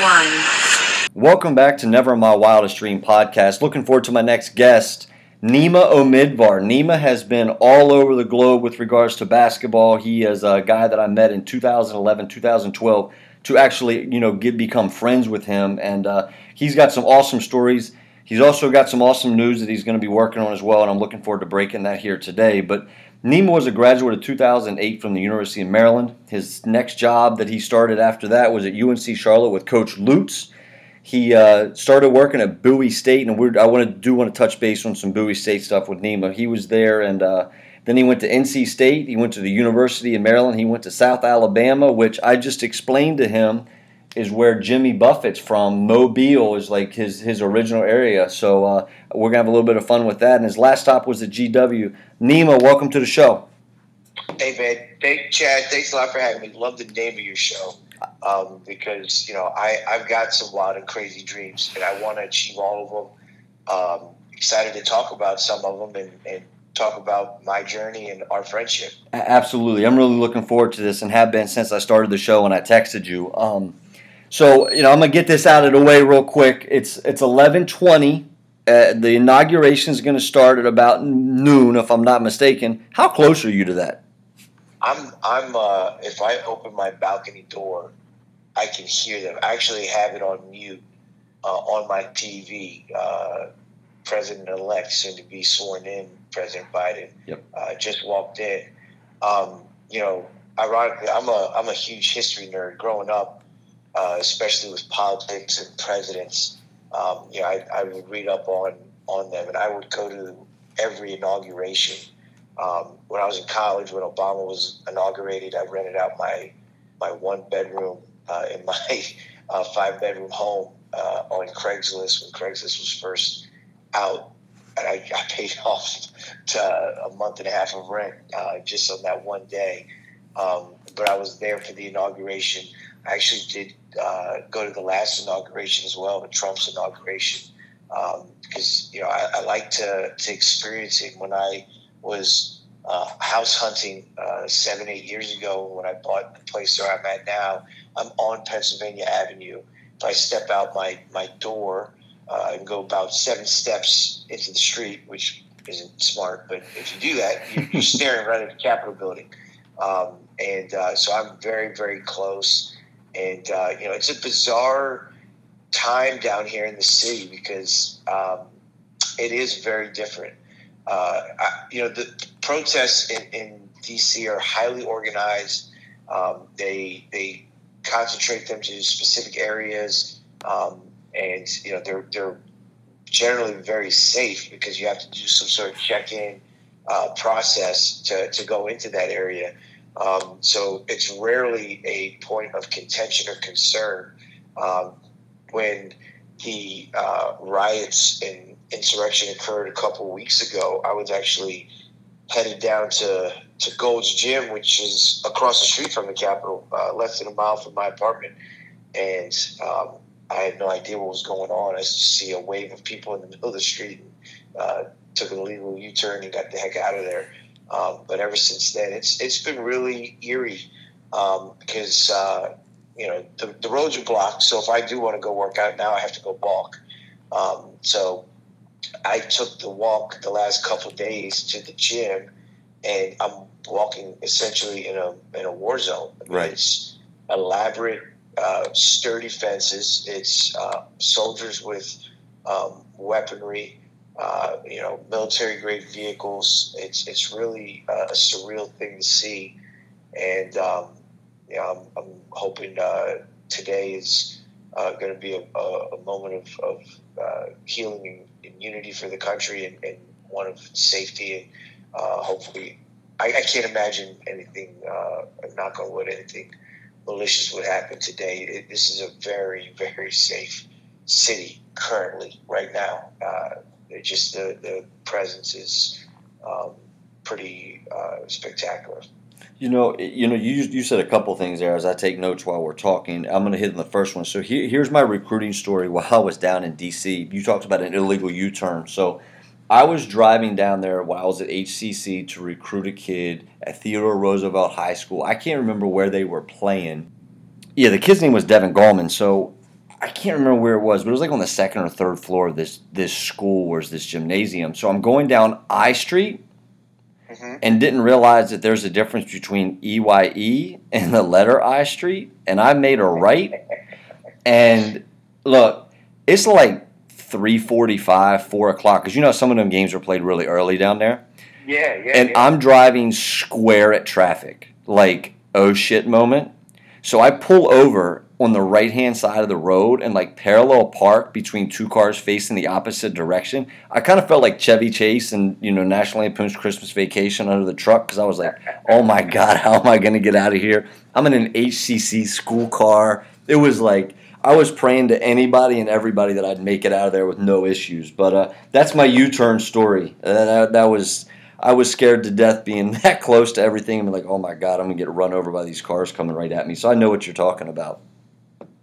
one. Welcome back to Never My Wildest Dream podcast. Looking forward to my next guest, Nima Omidvar. Nima has been all over the globe with regards to basketball. He is a guy that I met in 2011, 2012 to actually, you know, get become friends with him, and uh, he's got some awesome stories. He's also got some awesome news that he's going to be working on as well, and I'm looking forward to breaking that here today. But Nima was a graduate of 2008 from the University of Maryland. His next job that he started after that was at UNC Charlotte with Coach Lutz. He uh, started working at Bowie State, and I want to do want to touch base on some Bowie State stuff with Nima. He was there, and uh, then he went to NC State. He went to the University of Maryland. He went to South Alabama, which I just explained to him is where Jimmy Buffett's from. Mobile is like his his original area. So uh, we're gonna have a little bit of fun with that. And his last stop was at GW. Nima, welcome to the show. Hey man, thank Chad. Thanks a lot for having me. Love the name of your show um, because you know I I've got some wild and crazy dreams and I want to achieve all of them. Um, excited to talk about some of them and, and talk about my journey and our friendship. Absolutely, I'm really looking forward to this and have been since I started the show and I texted you. Um, so you know I'm gonna get this out of the way real quick. It's it's 11:20. Uh, the inauguration is going to start at about noon, if I'm not mistaken. How close are you to that? I'm I'm uh, if I open my balcony door, I can hear them. I actually have it on mute uh, on my TV. Uh, President elect, soon to be sworn in, President Biden, Yep. uh, just walked in. Um, you know, ironically, I'm a I'm a huge history nerd. Growing up, uh, especially with politics and presidents, um, you know, I, I would read up on on them, and I would go to every inauguration. Um, when I was in college, when Obama was inaugurated, I rented out my my one bedroom uh, in my uh, five bedroom home uh, on Craigslist when Craigslist was first out. And I, I paid off to a month and a half of rent uh, just on that one day. Um, but I was there for the inauguration. I actually did uh, go to the last inauguration as well, the Trump's inauguration, because you know I, I like to to experience it. When I was uh, house hunting uh, seven, eight years ago when I bought the place where I'm at now. I'm on Pennsylvania Avenue. If I step out my, my door uh, and go about seven steps into the street, which isn't smart, but if you do that, you're, you're staring right at the Capitol building. Um, and uh, so I'm very, very close. And, uh, you know, it's a bizarre time down here in the city because um, it is very different. Uh, I, you know, the protests in, in DC are highly organized. Um, they they concentrate them to specific areas, um, and you know they're they're generally very safe because you have to do some sort of check-in uh, process to, to go into that area. Um, so it's rarely a point of contention or concern. Um, when the uh, riots and insurrection occurred a couple weeks ago, I was actually headed down to, to Gold's Gym, which is across the street from the Capitol, uh, less than a mile from my apartment. And um, I had no idea what was going on. I just see a wave of people in the middle of the street and uh, took a legal U turn and got the heck out of there. Um, but ever since then, it's it's been really eerie um, because uh, you know the, the roads are blocked. So if I do want to go work out now, I have to go walk. Um, so I took the walk the last couple of days to the gym, and I'm walking essentially in a in a war zone. I mean, Right. It's elaborate, uh, sturdy fences. It's uh, soldiers with um, weaponry. Uh, you know, military grade vehicles. It's it's really uh, a surreal thing to see, and um, I'm, I'm hoping uh, today is uh, going to be a, a, a moment of, of uh, healing and, and unity for the country and, and one of safety and uh, hopefully I, I can't imagine anything uh, knock on wood anything malicious would happen today. It, this is a very, very safe city currently, right now. Uh, just the, the presence is um, pretty uh, spectacular. You know, you know, you you said a couple things there as I take notes while we're talking. I'm going to hit on the first one. So here, here's my recruiting story while I was down in D.C. You talked about an illegal U-turn. So I was driving down there while I was at HCC to recruit a kid at Theodore Roosevelt High School. I can't remember where they were playing. Yeah, the kid's name was Devin Gallman. So I can't remember where it was, but it was like on the second or third floor of this this school was this gymnasium. So I'm going down I Street mm-hmm. and didn't realize that there's a difference between EYE and the letter I Street, and I made a right. and look, it's like three forty-five, four o'clock, because you know some of them games are played really early down there. Yeah, yeah. And yeah. I'm driving square at traffic, like oh shit moment. So I pull over on the right hand side of the road and like parallel park between two cars facing the opposite direction. I kind of felt like Chevy Chase and you know National Lampoon's Christmas Vacation under the truck because I was like, oh my god, how am I going to get out of here? I'm in an HCC school car. It was like I was praying to anybody and everybody that I'd make it out of there with no issues. But uh, that's my U-turn story. Uh, that, that was. I was scared to death being that close to everything be like, oh my God, I'm going to get run over by these cars coming right at me. So I know what you're talking about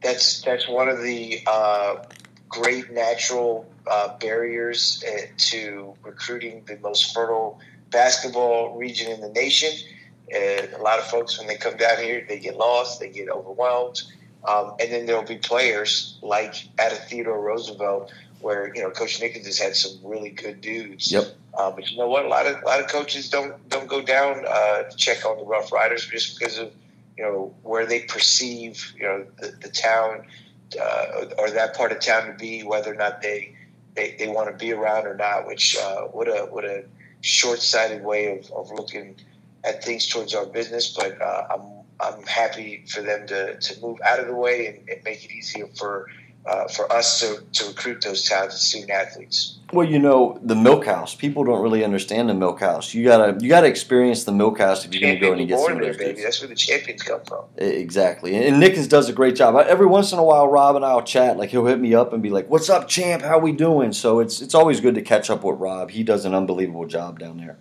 that's that's one of the uh, great natural uh, barriers uh, to recruiting the most fertile basketball region in the nation. And a lot of folks, when they come down here, they get lost, they get overwhelmed, um, and then there'll be players like at a Theodore Roosevelt, where you know Coach Nickens has had some really good dudes. Yep. Uh, but you know what? A lot of a lot of coaches don't don't go down uh, to check on the Rough Riders just because of you know where they perceive you know the, the town uh, or that part of town to be, whether or not they they, they want to be around or not. Which uh, what a what a short sighted way of, of looking at things towards our business. But uh, I'm I'm happy for them to, to move out of the way and, and make it easier for uh, for us to, to recruit those talented student athletes. Well, you know, the milk house. People don't really understand the milk house. You gotta you gotta experience the milk house if you're going to go in and get some of those. Baby. That's where the champions come from. Exactly, and Nickens does a great job. Every once in a while, Rob and I'll chat. Like he'll hit me up and be like, "What's up, champ? How we doing?" So it's it's always good to catch up with Rob. He does an unbelievable job down there.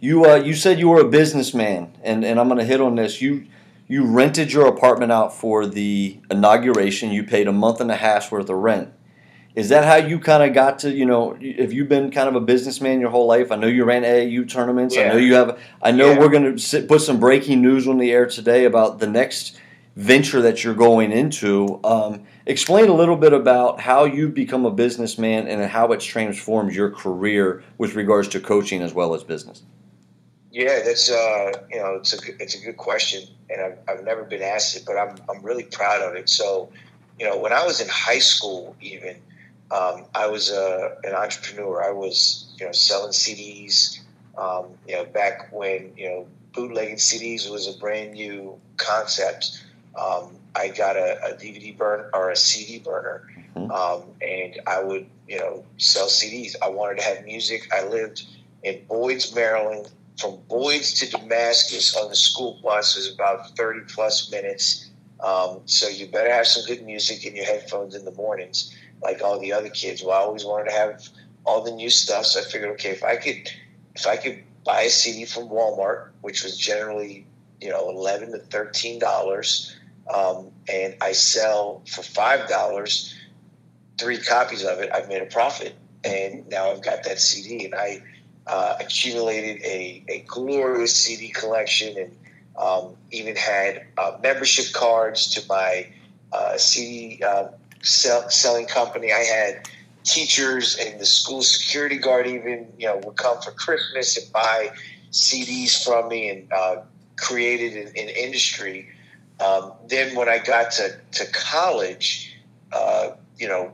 You uh, you said you were a businessman, and and I'm going to hit on this. You you rented your apartment out for the inauguration. You paid a month and a half's worth of rent. Is that how you kind of got to, you know, have you been kind of a businessman your whole life? I know you ran AAU tournaments. Yeah. I know you have, I know yeah. we're going to put some breaking news on the air today about the next venture that you're going into. Um, explain a little bit about how you've become a businessman and how it's transformed your career with regards to coaching as well as business. Yeah, that's uh, you know it's a it's a good question, and I've, I've never been asked it, but I'm I'm really proud of it. So, you know, when I was in high school, even um, I was uh, an entrepreneur. I was you know selling CDs. Um, you know, back when you know bootlegging CDs was a brand new concept. Um, I got a, a, DVD burner or a CD burner, mm-hmm. um, and I would you know sell CDs. I wanted to have music. I lived in Boyds, Maryland, from Boyds to Damascus on the school bus is about 30 plus minutes. Um, so you better have some good music in your headphones in the mornings, like all the other kids. Well, I always wanted to have all the new stuff, so I figured, okay, if I could, if I could buy a CD from Walmart, which was generally, you know, eleven to thirteen dollars, um, and I sell for five dollars, three copies of it, I've made a profit, and now I've got that CD, and I uh, accumulated a, a glorious CD collection and um, even had uh, membership cards to my uh, CD uh, sell, selling company. I had teachers and the school security guard even you know would come for Christmas and buy CDs from me and uh, created an, an industry. Um, then when I got to, to college, uh, you know,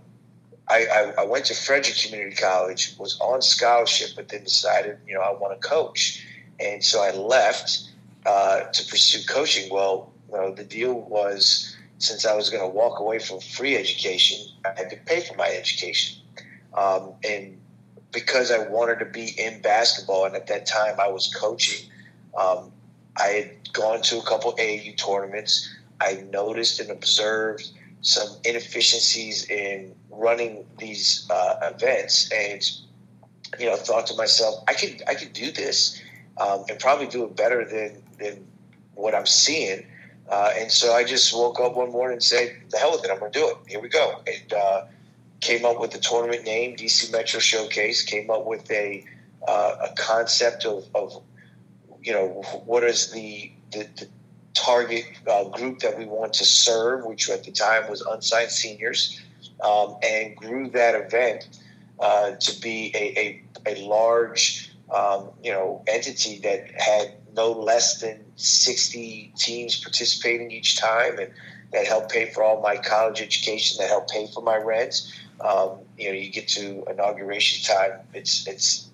I, I, I, went to Frederick Community College, was on scholarship, but then decided, you know, I want to coach. And so I left uh, to pursue coaching. Well, you know, the deal was since I was going to walk away from free education, I had to pay for my education. Um, and because I wanted to be in basketball, and at that time I was coaching, um, I had gone to a couple AAU tournaments. I noticed and observed some inefficiencies in running these uh, events, and you know, thought to myself, I could I could do this, um, and probably do it better than than what I'm seeing. Uh, and so I just woke up one morning and said, "The hell with it! I'm going to do it. Here we go." And uh, came up with the tournament name, DC Metro Showcase. Came up with a uh, a concept of, of you know what is the the, the target uh, group that we want to serve, which at the time was unsigned seniors, um, and grew that event uh, to be a, a, a large um, you know entity that had no less than 60 teams participating each time and that helped pay for all my college education that helped pay for my rent. Um, you know you get to inauguration time it's it's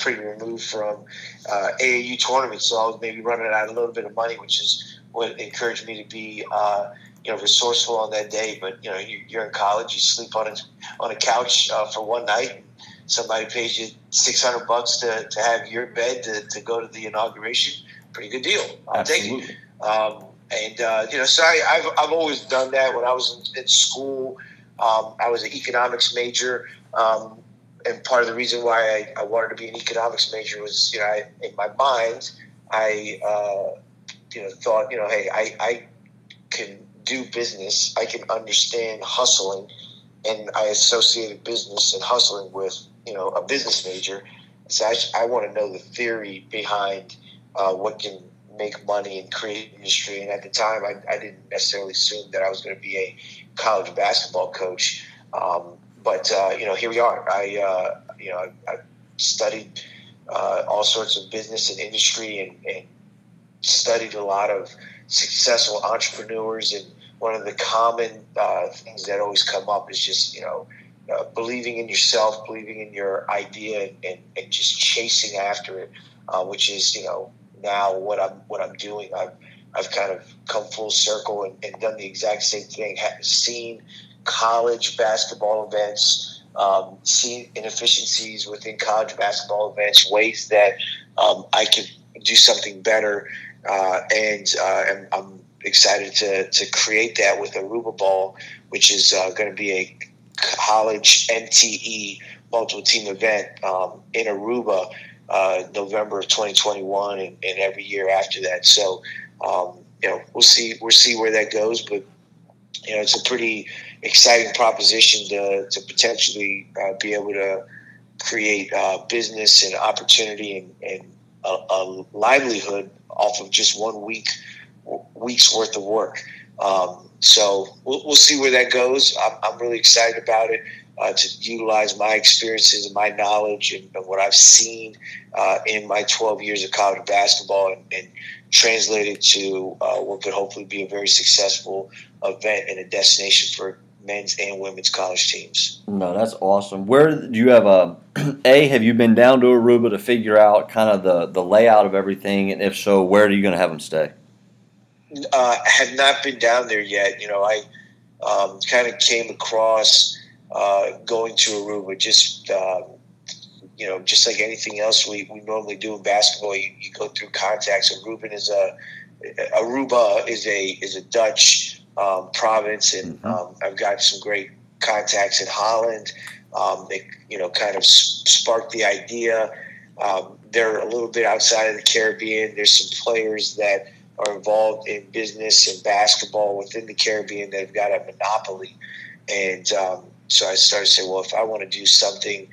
pretty removed from uh, AAU tournaments so I was maybe running out a little bit of money which is what encouraged me to be uh, you know resourceful on that day but you know you, are in college you sleep on a, on a couch uh, for one night somebody pays you 600 bucks to, to have your bed to, to go to the inauguration, pretty good deal. I'll Absolutely. take it. Um, and, uh, you know, so I, have I've always done that when I was in, in school. Um, I was an economics major. Um, and part of the reason why I, I, wanted to be an economics major was, you know, I, in my mind, I, uh, you know, thought, you know, hey, I, I can do business. I can understand hustling. And I associated business and hustling with you know, a business major. So I, I want to know the theory behind uh, what can make money and create industry. And at the time, I, I didn't necessarily assume that I was going to be a college basketball coach. Um, but uh, you know, here we are. I uh, you know I, I studied uh, all sorts of business and industry, and, and, studied a lot of successful entrepreneurs. And one of the common uh, things that always come up is just you know uh, believing in yourself, believing in your idea, and, and just chasing after it, uh, which is you know now what I'm what I'm doing. I've I've kind of come full circle and, and done the exact same thing. Have seen college basketball events, um, seen inefficiencies within college basketball events, ways that um, I could do something better, uh, and uh, I'm, I'm excited to to create that with Aruba Ball, which is uh, going to be a college MTE multiple team event um, in Aruba, uh, November of 2021, and, and, every year after that. So, um, you know, we'll see we'll see where that goes, but you know, it's a pretty exciting proposition to to potentially uh, be able to create uh, business and opportunity and, and a, a, livelihood off of just one week week's worth of work. Um, so we'll, we'll see where that goes. I'm, I'm really excited about it. Uh, to utilize my experiences and my knowledge and, and what I've seen uh, in my 12 years of college basketball and, and translate it to uh, what could hopefully be a very successful event and a destination for men's and women's college teams. No, that's awesome. Where do you have a a? Have you been down to Aruba to figure out kind of the the layout of everything, and if so, where are you going to have them stay? uh, have not been down there yet. You know, I um, kind of came across uh, going to Aruba just. Um, you know, just like anything else we, we normally do in basketball, you, you go through contacts. Aruba is a Aruba is a is a Dutch um, province, and mm-hmm. um, I've got some great contacts in Holland. Um, they you know kind of sparked the idea. Um, they're a little bit outside of the Caribbean. There's some players that are involved in business and basketball within the Caribbean that have got a monopoly. And um, so I started to say, well, if I want to do something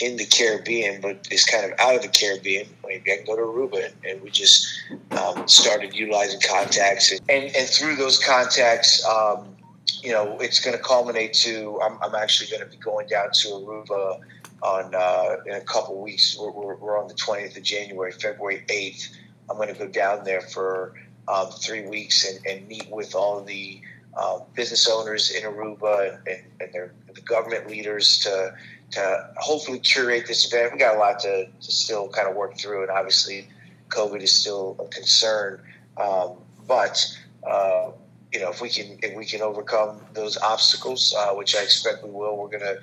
in the Caribbean, but it's kind of out of the Caribbean, maybe I can go to Aruba. And we just um, started utilizing contacts. And, and, and through those contacts, um, you know, it's going to culminate to I'm, I'm actually going to be going down to Aruba on uh, in a couple weeks. We're, we're, we're on the 20th of January, February 8th I'm going to go down there for um, three weeks and, and, meet with all the uh, business owners in Aruba and, and, and their, the government leaders to to hopefully curate this event. We got a lot to, to still kind of work through, and obviously, COVID is still a concern. Um, but uh, you know, if we can if we can overcome those obstacles, uh, which I expect we will, we're going to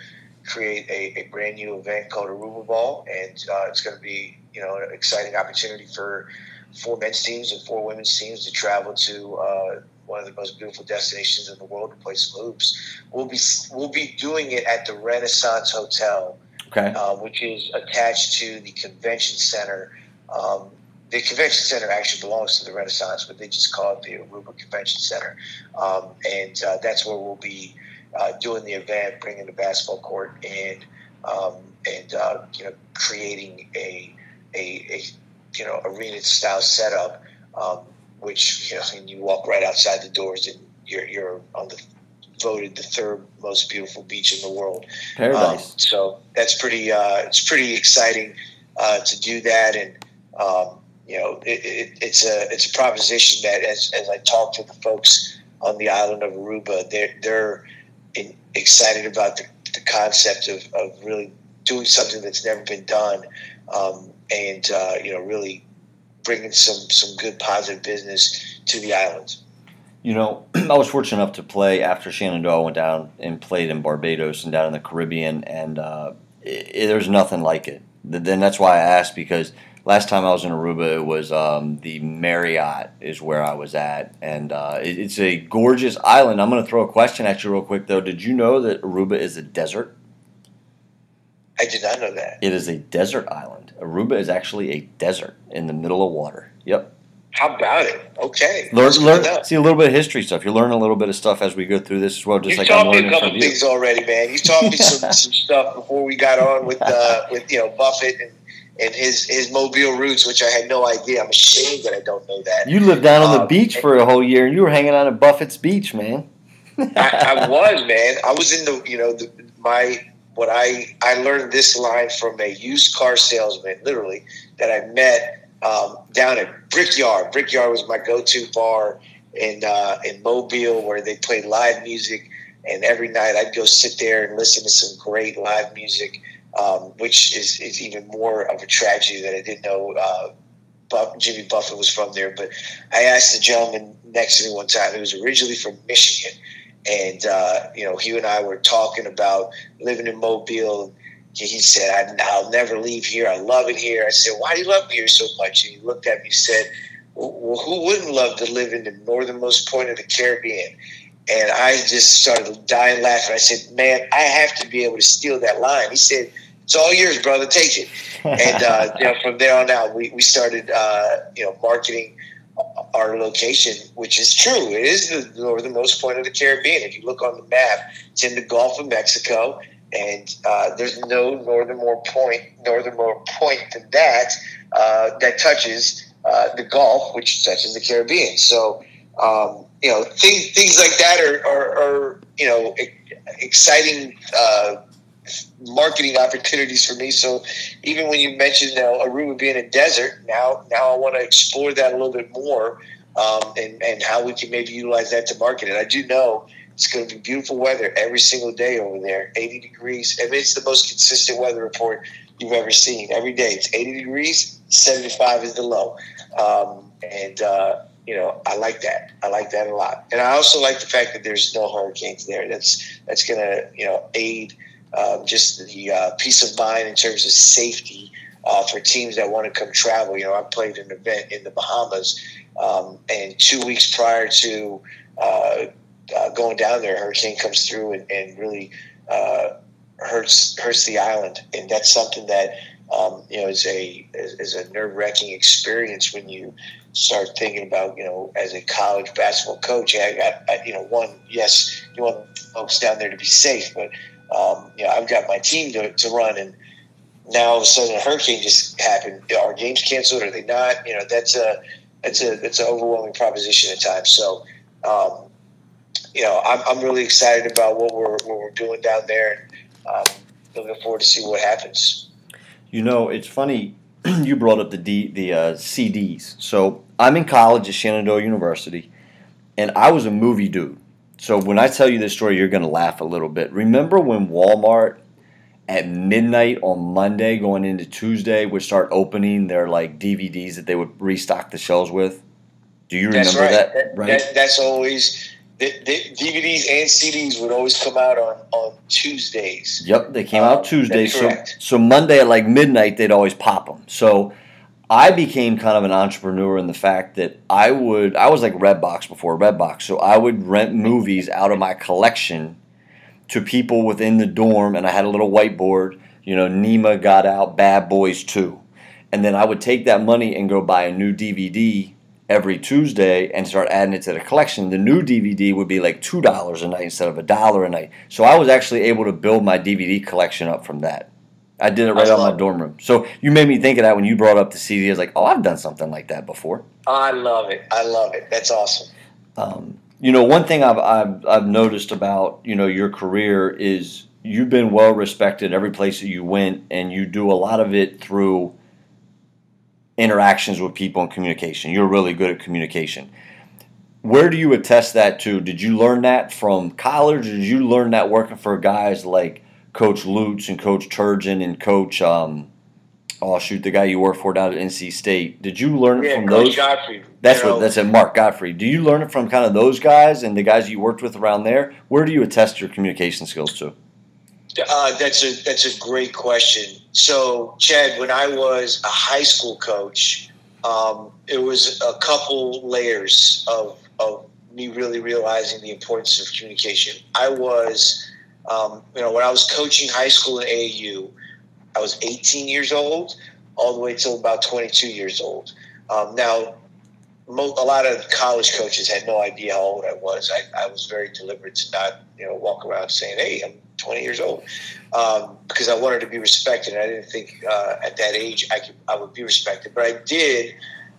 create a, a, brand new event called Aruba Ball, and uh, it's going to be you know an exciting opportunity for four men's teams and four women's teams to travel to uh, one of the most beautiful destinations in the world to play some hoops. We'll be we'll be doing it at the Renaissance Hotel, Okay. uh, which is attached to the convention center. Um, the convention center actually belongs to the Renaissance, but they just call it the Aruba Convention Center, um, and uh, that's where we'll be uh, doing the event, bringing the basketball court and um, and uh, you know creating a a, a you know arena style setup, um, which you know and you walk right outside the doors and you're you're on the voted the third most beautiful beach in the world. Um, Paradise. so that's pretty. Uh, it's pretty exciting uh, to do that, and um, you know, it, it, it's a it's a proposition that as as I talk to the folks on the island of Aruba, they're they're in, excited about the, the concept of, of really doing something that's never been done, um, and uh, you know, really bringing some some good positive business to the islands. You know, I was fortunate enough to play after Shenandoah went down and played in Barbados and down in the Caribbean, and uh, i i there's nothing like it. Then that's why I asked because last time I was in Aruba, it was um, the Marriott is where I was at, and uh, it, it's a gorgeous island. I'm going to throw a question at you real quick though. Did you know that Aruba is a desert? I did not know that. It is a desert island. Aruba is actually a desert in the middle of water. Yep. How about it? Okay, Learn, learn, see a little bit of history stuff. You're learning a little bit of stuff as we go through this as well, just You've like taught I'm me a couple from you. things already, man. You've taught me some, some stuff before we got on with uh, with you know Buffett and, and his his Mobile roots, which I had no idea. I'm ashamed that I don't know that. You lived down on the Um, beach for a whole year, and you were hanging out at Buffett's beach, man. I, I was, man. I was in the you know the, my what I I learned this line from a used car salesman, literally that I met um, down at Brickyard. Brickyard was my go-to bar in uh, in Mobile, where they played live music, and every night I'd go sit there and listen to some great live music, um, which is, is even more of a tragedy that I didn't know. Uh, Buff, Jimmy Buffett was from there, but I asked the gentleman next to me one time. He was originally from Michigan, and uh, you know, he and I were talking about living in Mobile. He he said, "I'll never leave here. I love it here." I said, "Why do you love here so much?" And he looked at me and said, "Well, who wouldn't love to live in the northernmost point of the Caribbean?" And I just started dying laughing. I said, "Man, I have to be able to steal that line." He said, "It's all yours, brother. Take it." and uh, you know, from there on out, we, we started uh, you know marketing our location, which is true. It is the northernmost point of the Caribbean. If you look on the map, it's in the Gulf of Mexico, and uh, there's no northernmost point northernmost point than that uh, that touches uh, the Gulf, which touches the Caribbean. So um, you know things things like that are are, are you know exciting. Uh, marketing opportunities for me. So even when you mentioned know, Aruba being a desert, now now I want to explore that a little bit more um, and and how we can maybe utilize that to market it. I do know it's going to be beautiful weather every single day over there, 80 degrees. I mean, it's the most consistent weather report you've ever seen. Every day it's 80 degrees, 75 is the low, um, and. Uh, you know, I like that. I like that a lot, and I also like the fact that there's no hurricanes there. That's that's going to you know aid um, just the uh, peace of mind in terms of safety uh, for teams that want to come travel. You know, I played an event in the Bahamas, um, and two weeks prior to uh, uh, going down there, a hurricane comes through and, and really uh, hurts hurts the island, and that's something that um, you know is a is, a nerve wracking experience when you start thinking about you know as a college basketball coach. I got I, you know one yes you want folks down there to be safe, but um, you know, I've got my team to, to run, and now all of a sudden a hurricane just happened. Are games canceled? Are they not? You know, that's a that's a that's an overwhelming proposition at times. So, um, you know, I'm, I'm really excited about what we're what we're doing down there, and um, looking forward to see what happens. You know, it's funny. you brought up the D, the uh, CDs. So I'm in college at Shenandoah University, and I was a movie dude. So when I tell you this story, you're going to laugh a little bit. Remember when Walmart at midnight on Monday going into Tuesday would start opening their like DVDs that they would restock the shelves with? Do you remember That's right. that? That- Right. that- that's always the, the DVDs and CDs would always come out on on Tuesdays. Yep, they came Um, out Tuesday. So, so Monday at like midnight, they'd always pop them. So I became kind of an entrepreneur in the fact that I would I was like Redbox before Redbox, so I would rent movies out of my collection to people within the dorm, and I had a little whiteboard. You know, Nima got out Bad Boys Two, and then I would take that money and go buy a new DVD every Tuesday and start adding it to the collection. The new DVD would be like two dollars a night instead of a dollar a night. So I was actually able to build my DVD collection up from that. I did it right out of my dorm room. So you made me think of that when you brought up the CD. I was like, oh, I've done something like that before. I love it. I love it. That's awesome. Um, you know, one thing I've, I've I've noticed about you know your career is you've been well respected every place that you went, and you do a lot of it through interactions with people and communication. You're really good at communication. Where do you attest that to? Did you learn that from college? Did you learn that working for guys like Coach Lutz and Coach Turgeon and Coach, um, oh shoot, the guy you work for down at NC State. Did you learn it from Coach those? Gottfried. That's you know, what that's it, Mark Gottfried. Do you learn it from kind of those guys and the guys you worked with around there? Where do you attest your communication skills to? Uh, that's a that's a great question. So, Chad, when I was a high school coach, um, it was a couple layers of of me really realizing the importance of communication. I was, um, you know, when I was coaching high school in AAU, I was 18 years old, all the way till about 22 years old. Um, now, mo- a lot of college coaches had no idea how old I was. I, I was very deliberate to not, you know, walk around saying, "Hey, I'm 20 years old," um, because I wanted to be respected. I didn't think uh, at that age I could I would be respected, but I did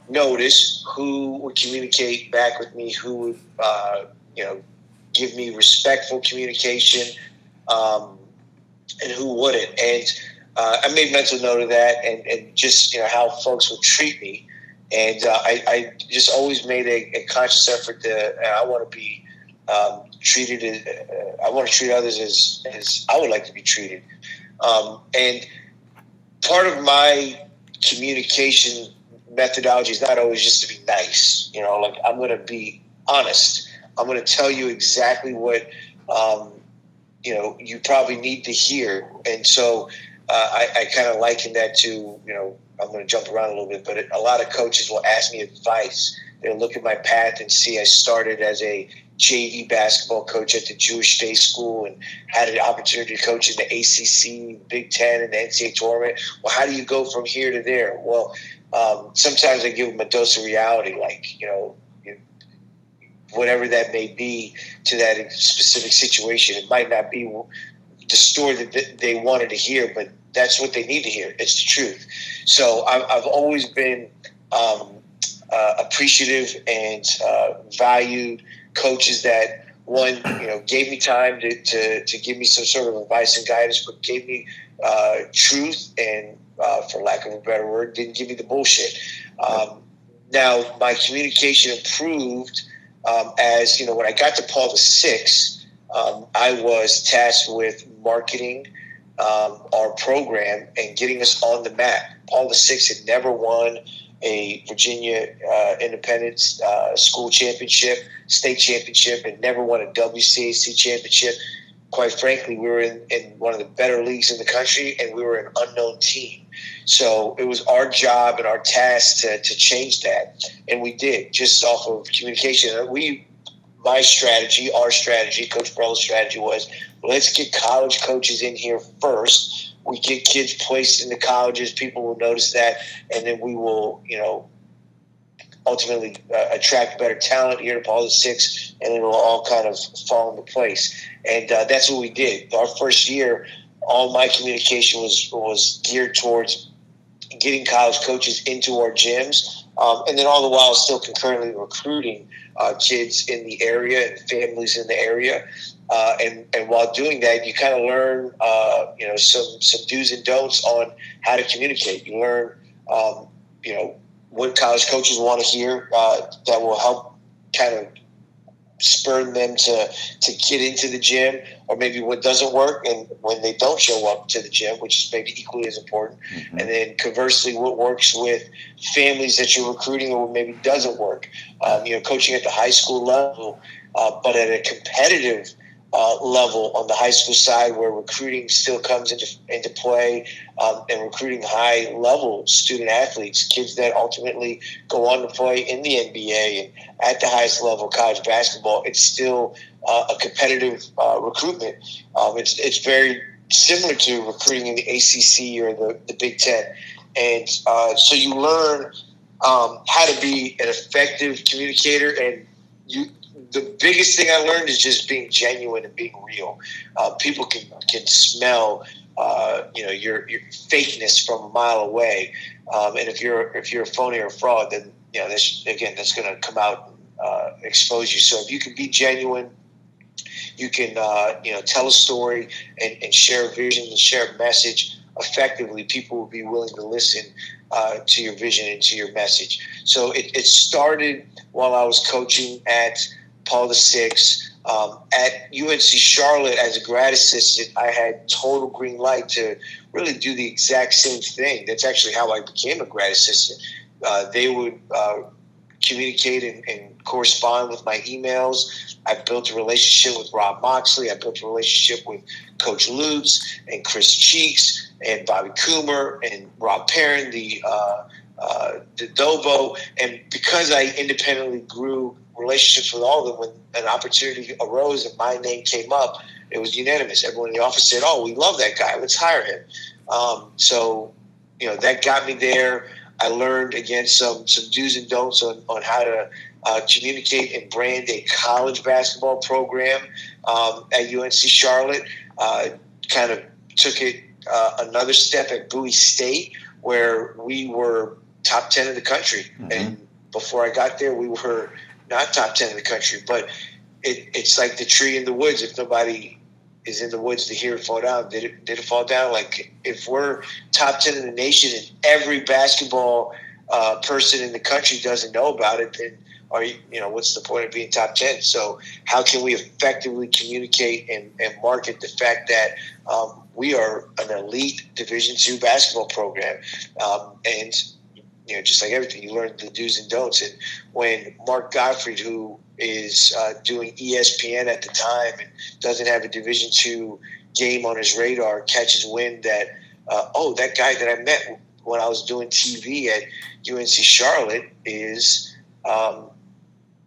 notice who would communicate back with me, who would, uh, you know, give me respectful communication, um, and who wouldn't. And uh, I made mental note of that, and, and just you know how folks would treat me. And uh, I, I just always made a, a conscious effort to. uh, I want to be um, treated. As, uh, I want to treat others as as I would like to be treated. Um, and part of my communication methodology is not always just to be nice. You know, like I'm going to be honest. I'm going to tell you exactly what um, you know you probably need to hear. And so uh, I, I kind of liken that to you know I'm going to jump around a little bit, but a lot of coaches will ask me advice. They'll look at my path and see I started as a JV basketball coach at the Jewish Day School and had an opportunity to coach in the ACC, Big Ten, and the NCAA tournament. Well, how do you go from here to there? Well, um, sometimes I give them a dose of reality, like you know, whatever that may be to that specific situation. It might not be the story that they wanted to hear, but that's what they need to hear. It's the truth. So I've, always been um, uh, appreciative and uh, valued coaches that one, you know, gave me time to, to, to give me some sort of advice and guidance, but gave me uh, truth and, uh, for lack of a better word, didn't give me the bullshit. Um, now, my communication improved um, as, you know, when I got to Paul the Six, um, I was tasked with marketing um, our program and getting us on the map. Paul the Six had never won a Virginia uh, Independent uh, School Championship, state championship, and never won a WCAC championship. Quite frankly, we were in, in one of the better leagues in the country, and we were an unknown team. So it was our job and our task to, to change that, and we did just off of communication. We, my strategy, our strategy, Coach Burrell's strategy was let's get college coaches in here first. We get kids placed into colleges. People will notice that, and then we will, you know, ultimately uh, attract better talent here to Paul the Six, and it will all kind of fall into place. And uh, that's what we did. Our first year, all my communication was was geared towards getting college coaches into our gyms, um, and then all the while still concurrently recruiting uh, kids in the area and families in the area. Uh, and and while doing that, you kind of learn, uh, you know, some some do's and don'ts on how to communicate. You learn, um, you know, what college coaches want to hear uh, that will help kind of spur them to to get into the gym, or maybe what doesn't work, and when they don't show up to the gym, which is maybe equally as important. Mm-hmm. And then conversely, what works with families that you're recruiting, or what maybe doesn't work. Um, you know, coaching at the high school level, uh, but at a competitive uh, level on the high school side where recruiting still comes into, into play um, and recruiting high level student athletes, kids that ultimately go on to play in the NBA and at the highest level college basketball. It's still uh, a competitive uh, recruitment. Um, it's, it's very similar to recruiting in the ACC or the, the Big Ten. And uh, so you learn um, how to be an effective communicator and you the biggest thing I learned is just being genuine and being real. Uh, people can can smell uh, you know your your fakeness from a mile away, um, and if you're if you're a phony or a fraud, then you know again that's going to come out and uh, expose you. So if you can be genuine, you can uh, you know tell a story and, and share a vision and share a message effectively. People will be willing to listen uh, to your vision and to your message. So it, it started while I was coaching at Paul VI. Um, at UNC Charlotte as a grad assistant, I had total green light to really do the exact same thing. That's actually how I became a grad assistant. Uh, they would uh, communicate and, and, correspond with my emails. I built a relationship with Rob Moxley. I built a relationship with Coach Lutz and Chris Cheeks and Bobby Coomer and Rob Perrin, the uh, uh, the DOBO. And because I independently grew relationships with all of them, when an opportunity arose and my name came up, it was unanimous. Everyone in the office said, "Oh, we love that guy. Let's hire him." Um, so, you know, that got me there. I learned again some some do's and don'ts on, on how to uh, communicate and brand a college basketball program um, at UNC Charlotte. Uh, kind of took it uh, another step at Bowie State, where we were top ten in the country, mm-hmm. and before I got there, we were not top ten in the country, but it, it's like the tree in the woods. If nobody is in the woods to hear it fall down, did it did it fall down? Like if we're top ten in the nation and every basketball uh, person in the country doesn't know about it, then are you, you know what's the point of being top 10 so how can we effectively communicate and, and market the fact that um, we are an elite division two basketball program um, and you know, just like everything, you learn the do's and don'ts. And when Mark Gottfried, who is uh, doing ESPN at the time and doesn't have a Division two game on his radar, catches wind that, uh, oh, that guy that I met when I was doing TV at UNC Charlotte is, um,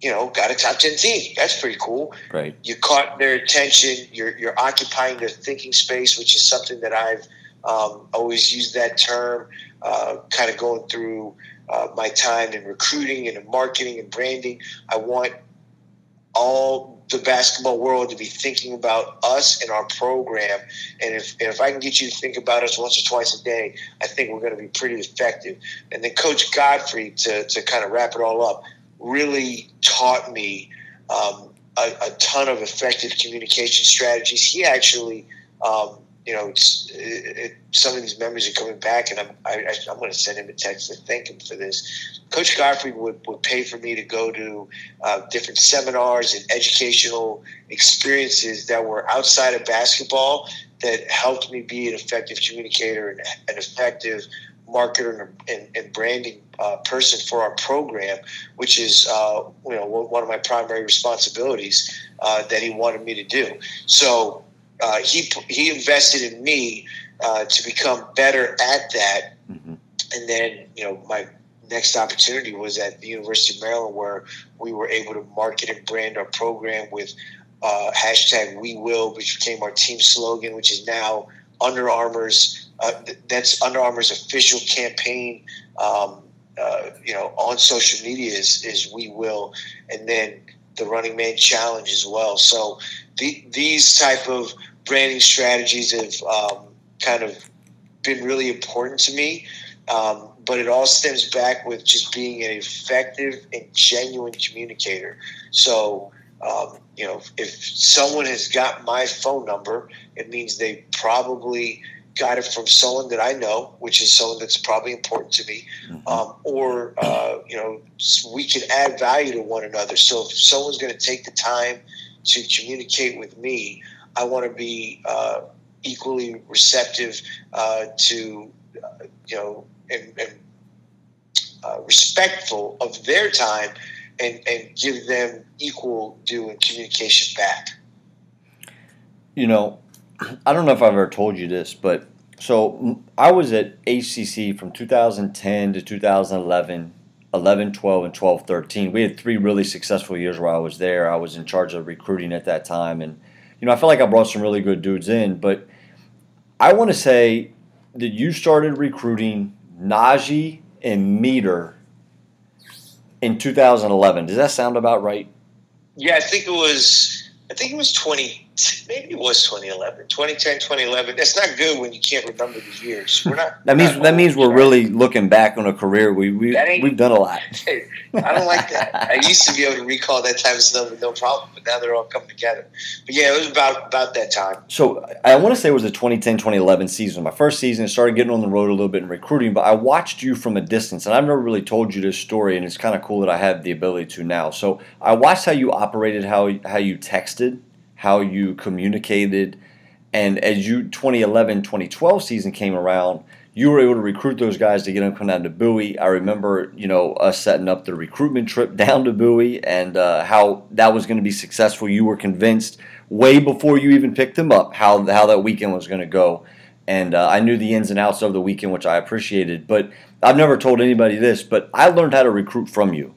you know, got a top ten team. That's pretty cool. Right. You caught their attention. You're you're occupying their thinking space, which is something that I've um, always use that term uh, kind of going through uh, my time in recruiting and in marketing and branding. I want all the basketball world to be thinking about us and our program. And if, and if I can get you to think about us once or twice a day, I think we're going to be pretty effective. And then Coach Gottfried, to, to kind of wrap it all up, really taught me um, a, a, ton of effective communication strategies. He actually um, you know, it's, it, it, some of these memories are coming back, and I'm I, am going to send him a text to thank him for this. Coach Gottfried would, would pay for me to go to uh, different seminars and educational experiences that were outside of basketball that helped me be an effective communicator and an effective marketer and, and, and branding uh, person for our program, which is uh, you know one of my primary responsibilities uh, that he wanted me to do. So uh, he he invested in me uh, to become better at that. Mm-hmm. And then you know my next opportunity was at the University of Maryland, where we were able to market and brand our program with uh, hashtag We Will, which became our team slogan, which is now Under Armour's. Uh, that's Under Armour's official campaign. Um, uh, you know, on social media is, is We Will, and then the Running Man Challenge as well. So the, these type of branding strategies have um, kind of been really important to me. Um, but it all stems back with just being an effective and genuine communicator. So, um, you know, if someone has got my phone number, it means they probably got it from someone that I know, which is someone that's probably important to me, mm-hmm. um, or uh, you know, we can add value to one another. So if someone's going to take the time to communicate with me, I want to be uh, equally receptive uh, to, uh, you know, and, and uh, respectful of their time and, and give them equal due and communication back. you know, I don't know if I've ever told you this, but so I was at HCC from 2010 to 2011, 11, 12, and 12, 13. We had three really successful years where I was there. I was in charge of recruiting at that time. And, you know, I feel like I brought some really good dudes in. But I want to say that you started recruiting Najee and Meter in 2011. Does that sound about right? Yeah, I think it was. I think it was 20 maybe it was 2011, 2010, 2011. That's not good when you can't remember the years. We're not. that means not that means we're really looking back on a career. we we we've done a lot. I don't like that. I used to be able to recall that type of stuff with no problem, but now they're all coming together. But yeah, it was about about that time. So I want to say it was the 2010-2011 season. My first season, I started getting on the road a little bit in recruiting, but I watched you from a distance, and I've never really told you this story, and it's kind of cool that I have the ability to now. So I watched how you operated, how how you texted, how you communicated, and as you 2011-2012 season came around, you were able to recruit those guys to get them come down to Bowie. I remember, you know, us setting up the recruitment trip down to Bowie and uh, how that was going to be successful. You were convinced way before you even picked them up how how that weekend was going to go, and uh, I knew the ins and outs of the weekend, which I appreciated. But I've never told anybody this, but I learned how to recruit from you.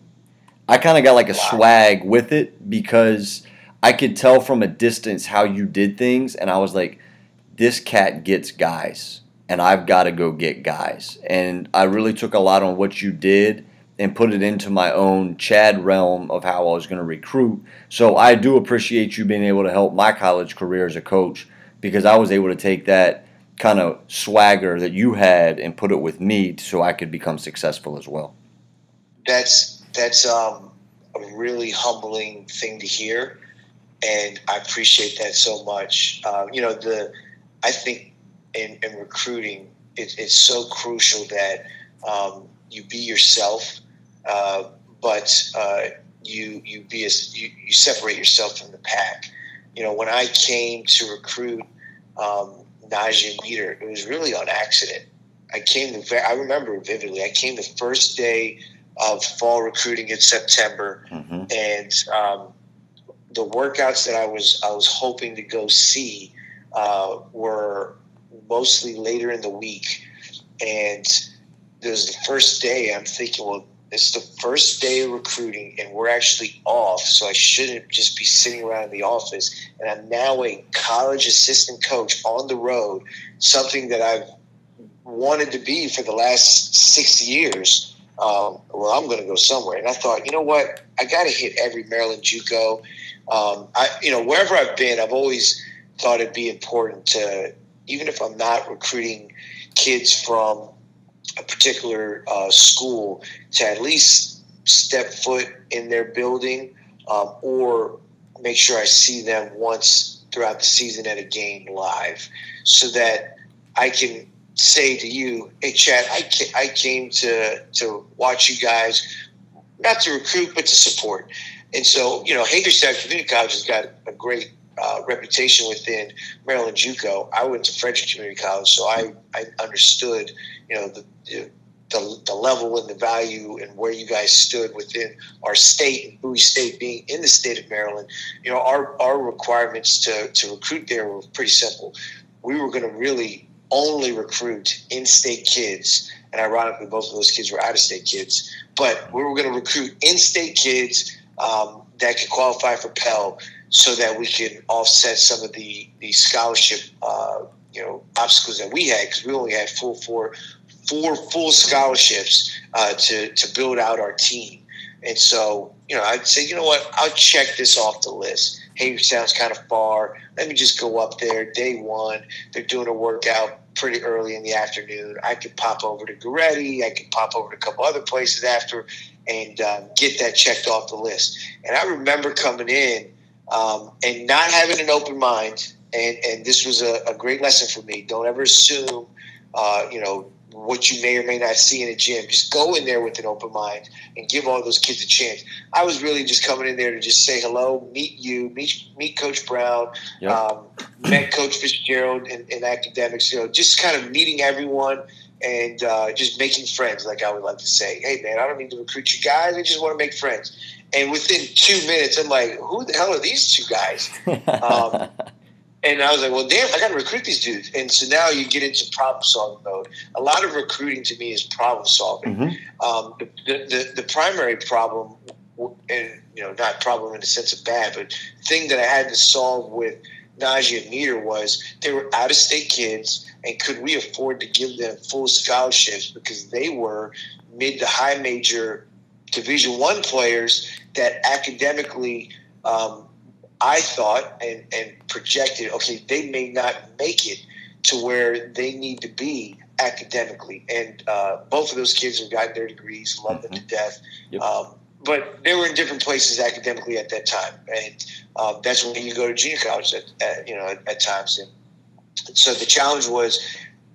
I kind of got like a Wow. swag with it because I could tell from a distance how you did things, and I was like, this cat gets guys, and I've got to go get guys. And I really took a lot on what you did and put it into my own Chad realm of how I was going to recruit. So I do appreciate you being able to help my college career as a coach because I was able to take that kind of swagger that you had and put it with me so I could become successful as well. That's that's um, a really humbling thing to hear, and I appreciate that so much. Um, you know, the I think in, in recruiting, it, it's so crucial that um, you be yourself, uh, but uh, you you be a, you, you separate yourself from the pack. You know, when I came to recruit um, Najee Meter, it was really on accident. I came the I remember vividly. I came the first day of fall recruiting in September, hmm and um, the workouts that I was I was hoping to go see uh, were mostly later in the week, and was the first day. I'm thinking, well, it's the first day of recruiting, and we're actually off, so I shouldn't just be sitting around in the office. And I'm now a college assistant coach on the road, something that I've wanted to be for the last six years um, well, I'm going to go somewhere. And I thought, you know what? I got to hit every Maryland JUCO. Um, I, you know, wherever I've been, I've always thought it'd be important to, even if I'm not recruiting kids from a particular uh, school, to at least step foot in their building um, or make sure I see them once throughout the season at a game live, so that I can say to you, "Hey, Chad, I ca- I came to to watch you guys, not to recruit, but to support." And so, you know, Hagerstown Community College has got a great uh, reputation within Maryland JUCO. I went to Frederick Community College, so I I understood, you know, the. the the, the level and the value and where you guys stood within our state and Bowie State being in the state of Maryland, you know, our, our requirements to, to recruit there were pretty simple. We were going to really only recruit in-state kids, and ironically, both of those kids were out-of-state kids. But we were going to recruit in-state kids um, that could qualify for Pell, so that we can offset some of the the scholarship, uh, you know, obstacles that we had because we only had full four four full scholarships uh, to to build out our team. And so, you know, I'd say, you know what, I'll check this off the list. Hey, sounds kind of far. Let me just go up there day one. They're doing a workout pretty early in the afternoon. I could pop over to Goretti. I could pop over to a couple other places after and um, get that checked off the list. And I remember coming in um, and not having an open mind. And, and this was a, a great lesson for me. Don't ever assume, uh, you know, what you may or may not see in a gym. Just go in there with an open mind and give all those kids a chance. I was really just coming in there to just say hello, meet you, meet meet Coach Brown, Yep. um, met Coach Fitzgerald and, in academics. You know, just kind of meeting everyone and uh, just making friends, like I would like to say. Hey, man, I don't need to recruit you guys. I just want to make friends. And within two minutes, I'm like, who the hell are these two guys? Um, and I was like, well, damn, I got to recruit these dudes. And so now you get into problem solving mode. A lot of recruiting to me is problem solving. Mm-hmm. Um, the, the, the primary problem, and you know, not problem in the sense of bad, but thing that I had to solve with Najee and Meter was they were out of state kids, and could we afford to give them full scholarships because they were mid to high major Division One players that academically. Um, I thought and, and projected, okay, they may not make it to where they need to be academically. And uh, both of those kids have gotten their degrees, love them to Mhm. death. Yep. Um, but they were in different places academically at that time, and um, that's when you go to junior college at, at you know at, at times. And so the challenge was,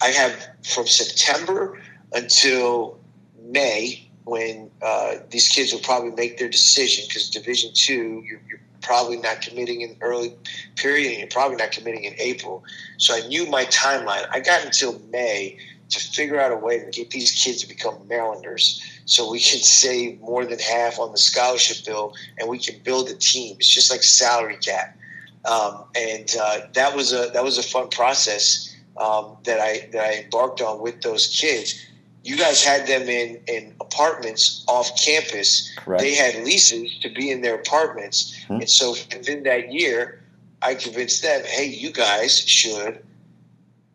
I have from September until May when uh, these kids will probably make their decision because Division Two, you're, you're probably not committing in early period, and you're probably not committing in April. So I knew my timeline. I got until May to figure out a way to get these kids to become Marylanders, so we can save more than half on the scholarship bill, and we can build a team. It's just like salary cap, um, and uh, that was a that was a fun process um, that I that I embarked on with those kids. You guys had them in in apartments off campus Correct. they had leases to be in their apartments. Hmm. And so within that year, I convinced them, hey, you guys should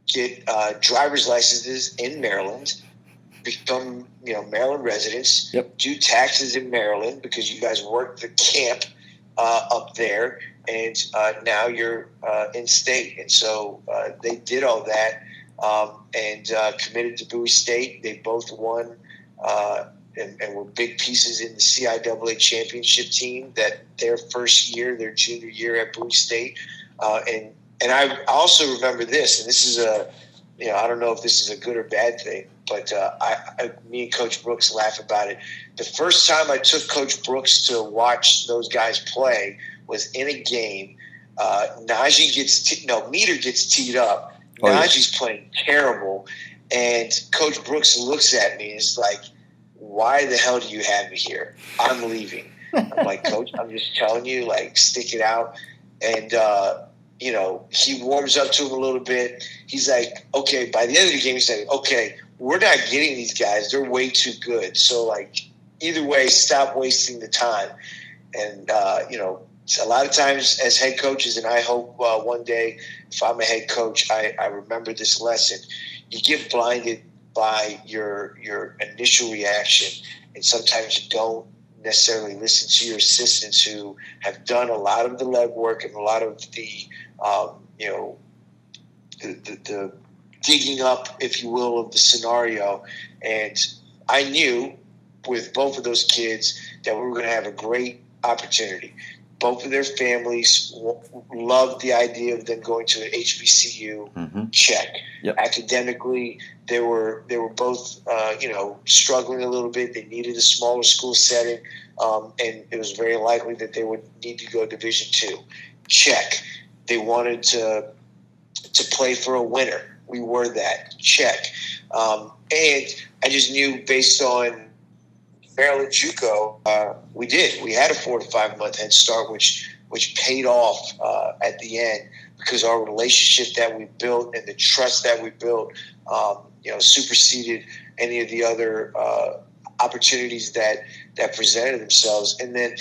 get uh, driver's licenses in Maryland, become you know Maryland residents, Yep. do taxes in Maryland because you guys work the camp uh, up there, and uh, now you're uh, in state. And so uh, they did all that um, and uh, committed to Bowie State. They both won. Uh, and, and were big pieces in the CIAA championship team that their first year, their junior year at Bowie State. Uh, and and I also remember this, and this is a, you know, I don't know if this is a good or bad thing, but uh, I, I, me and Coach Brooks laugh about it. The first time I took Coach Brooks to watch those guys play was in a game. Uh, Najee gets te- no meter gets teed up. Oh, yeah. Najee's playing terrible, and Coach Brooks looks at me and is like, "Why the hell do you have me here? I'm leaving." I'm like, "Coach, I'm just telling you, like, stick it out." And uh, you know, he warms up to him a little bit. He's like, "Okay." By the end of the game, he's like, "Okay, we're not getting these guys. They're way too good. So, like, either way, stop wasting the time." And uh, you know, a lot of times as head coaches, and I hope uh, one day if I'm a head coach, I, I remember this lesson. You get blinded by your your initial reaction, and sometimes you don't necessarily listen to your assistants who have done a lot of the legwork and a lot of the um, you know the, the, the digging up, if you will, of the scenario. And I knew with both of those kids that we were going to have a great opportunity. Both of their families w- loved the idea of them going to an HBCU. hmm Check. Yep. Academically, they were they were both uh, you know struggling a little bit. They needed a smaller school setting, um, and it was very likely that they would need to go to Division two. Check. They wanted to to play for a winner. We were that. Check. Um, and I just knew based on Maryland JUCO, uh, we did. We had a four to five month head start, which which paid off uh, at the end because our relationship that we built and the trust that we built, um, you know, superseded any of the other uh, opportunities that that presented themselves. And then,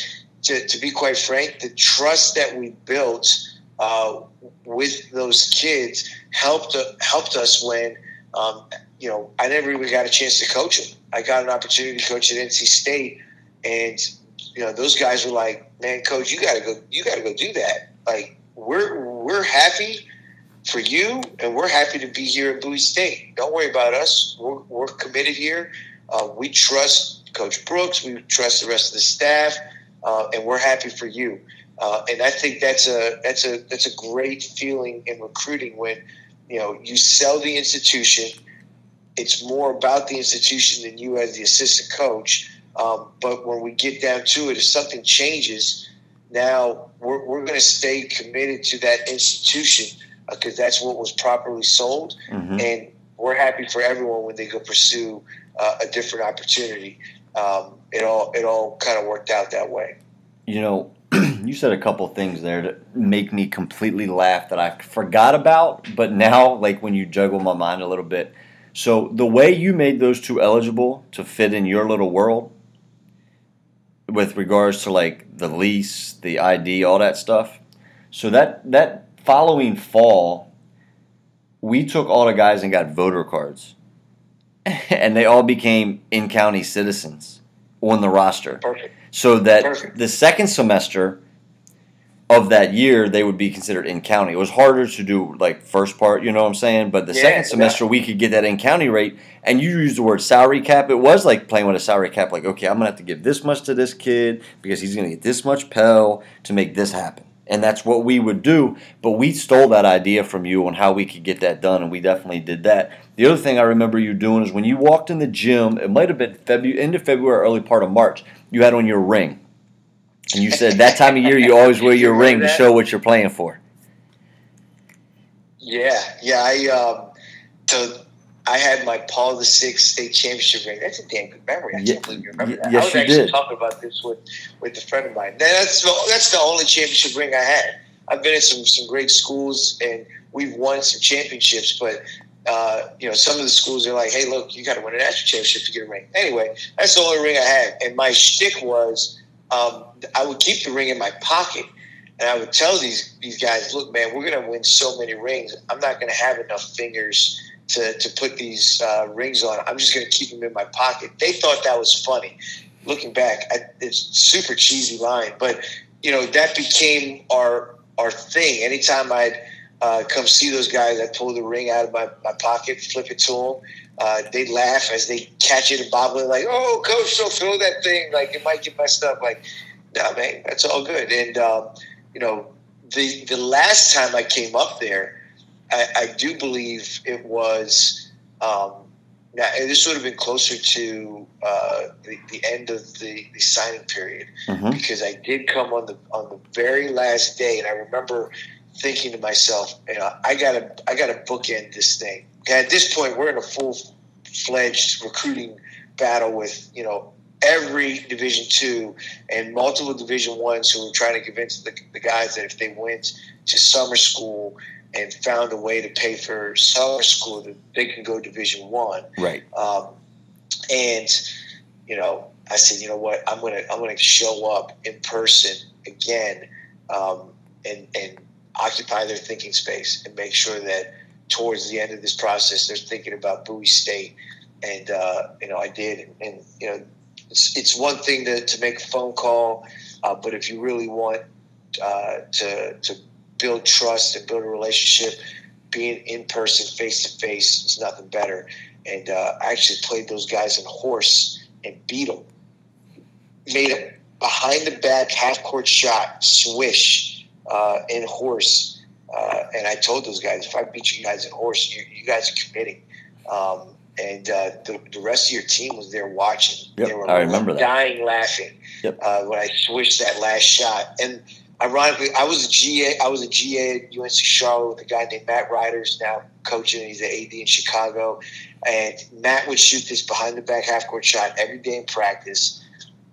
to, to be quite frank, the trust that we built uh, with those kids helped helped us when um, you know I never even got a chance to coach them. I got an opportunity to coach at NC State, and you know those guys were like, "Man, coach, you got to go. You got to go do that." Like we're we're happy for you, and we're happy to be here at Bowie State. Don't worry about us. We're, we're committed here. Uh, we trust Coach Brooks. We trust the rest of the staff, uh, and we're happy for you. Uh, and I think that's a that's a that's a great feeling in recruiting when you know you sell the institution. It's more about the institution than you as the assistant coach. Um, but when we get down to it, if something changes, now we're, we're going to stay committed to that institution because that's what was properly sold, hmm and we're happy for everyone when they go pursue uh, a different opportunity. Um, it all it all kind of worked out that way. You know, you said a couple things there that make me completely laugh that I forgot about, but now, like when you juggle my mind a little bit. So the way you made those two eligible to fit in your little world, with regards to like the lease, the ID, all that stuff. So that that following fall, we took all the guys and got voter cards, and they all became in county citizens on the roster. Perfect. So that Perfect. the second semester of that year they would be considered in county. It was harder to do like first part, you know what I'm saying? But the Yeah, second semester we could get that in county rate and you used the word salary cap. It was like playing with a salary cap, like, okay, I'm gonna have to give this much to this kid because he's gonna get this much Pell to make this happen. And that's what we would do. But we stole that idea from you on how we could get that done, and we definitely did that. The other thing I remember you doing is when you walked in the gym, it might have been February, end of February, early part of March, you had on your ring. And you said that time of year you always wear your You ring to show what you're playing for. Yeah, yeah. I um, so I had my Paul the Sixth state championship ring. That's a damn good memory. I can't believe you remember that. yes, I was actually did. talking about this with with a friend of mine. That's the, that's the only championship ring I had. I've been at some some great schools and we've won some championships, but. Uh, you know, some of the schools are like, "Hey, look, you got to win a national championship to get a ring." Anyway, that's the only ring I had, and my shtick was um, I would keep the ring in my pocket, and I would tell these these guys, "Look, man, we're going to win so many rings. I'm not going to have enough fingers to to put these uh, rings on. I'm just going to keep them in my pocket." They thought that was funny. Looking back, I, it's super cheesy line, but you know that became our our thing. Anytime I'd uh, come see those guys, I pull the ring out of my, my pocket, flip it to them. Uh, they laugh as they catch it and bobble it, like, "Oh, coach, don't throw that thing! Like it might get messed up." Like, no, man, that's all good. And um, you know, the the last time I came up there, I, I do believe it was. Um, now, this would have been closer to uh, the, the end of the, the signing period Mhm. because I did come on the on the very last day, and I remember thinking to myself, you know, I gotta I gotta bookend this thing. At this point, we're in a full fledged recruiting battle with you know every Division two and multiple Division ones who are trying to convince the, the guys that if they went to summer school and found a way to pay for summer school, that they can go Division one. Right. Um, and you know, I said, you know what, I'm gonna I'm gonna show up in person again, um, and and occupy their thinking space and make sure that towards the end of this process, they're thinking about Bowie State. And uh, you know, I did, and, you know, it's it's one thing to, to make a phone call, uh, but if you really want uh, to to build trust and build a relationship, being in person, face to face, is nothing better. And uh, I actually played those guys in horse and beat them. Made a behind the back half court shot, swish uh, in horse. Uh, and I told those guys, if I beat you guys in horse, you, you guys are committing. Um, and uh, the, the rest of your team was there watching. Yep, they were I remember that. dying laughing Yep. uh, when I swished that last shot. And ironically, I was a GA. I was a GA at UNC Charlotte with a guy named Matt Ryder's now coaching. He's the AD in Chicago, and Matt would shoot this behind the back half court shot every day in practice,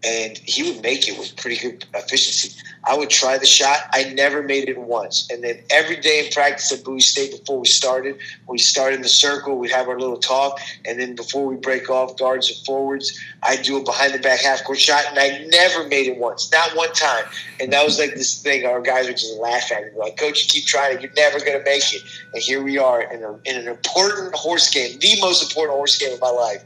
and he would make it with pretty good efficiency. I would try the shot. I never made it once, and then every day in practice at Bowie State before we started, we started in the circle. We'd have our little talk, and then before we break off guards and forwards, I'd do a behind the back half court shot, and I never made it once, not one time. And that was like this thing. Our guys would just laugh at me, like, "Coach, you keep trying it. You're never going to make it." And here we are in, a, in an important horse game, the most important horse game of my life.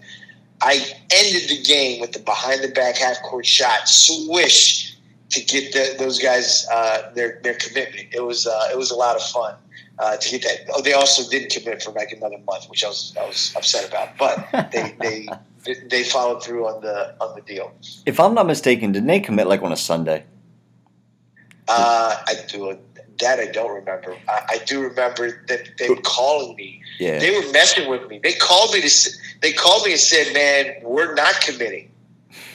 I ended the game with the behind the back half court shot, swish to get the, those guys uh, their their commitment. It was uh, it was a lot of fun uh, to get that. Oh, they also didn't commit for like another month, which I was I was upset about. But they they they followed through on the on the deal. If I'm not mistaken, didn't they commit like on a Sunday? Uh, I do that. I don't remember. I, I do remember that they were calling me. Yeah. They were messing with me. They called me to. They called me and said, "Man, we're not committing,"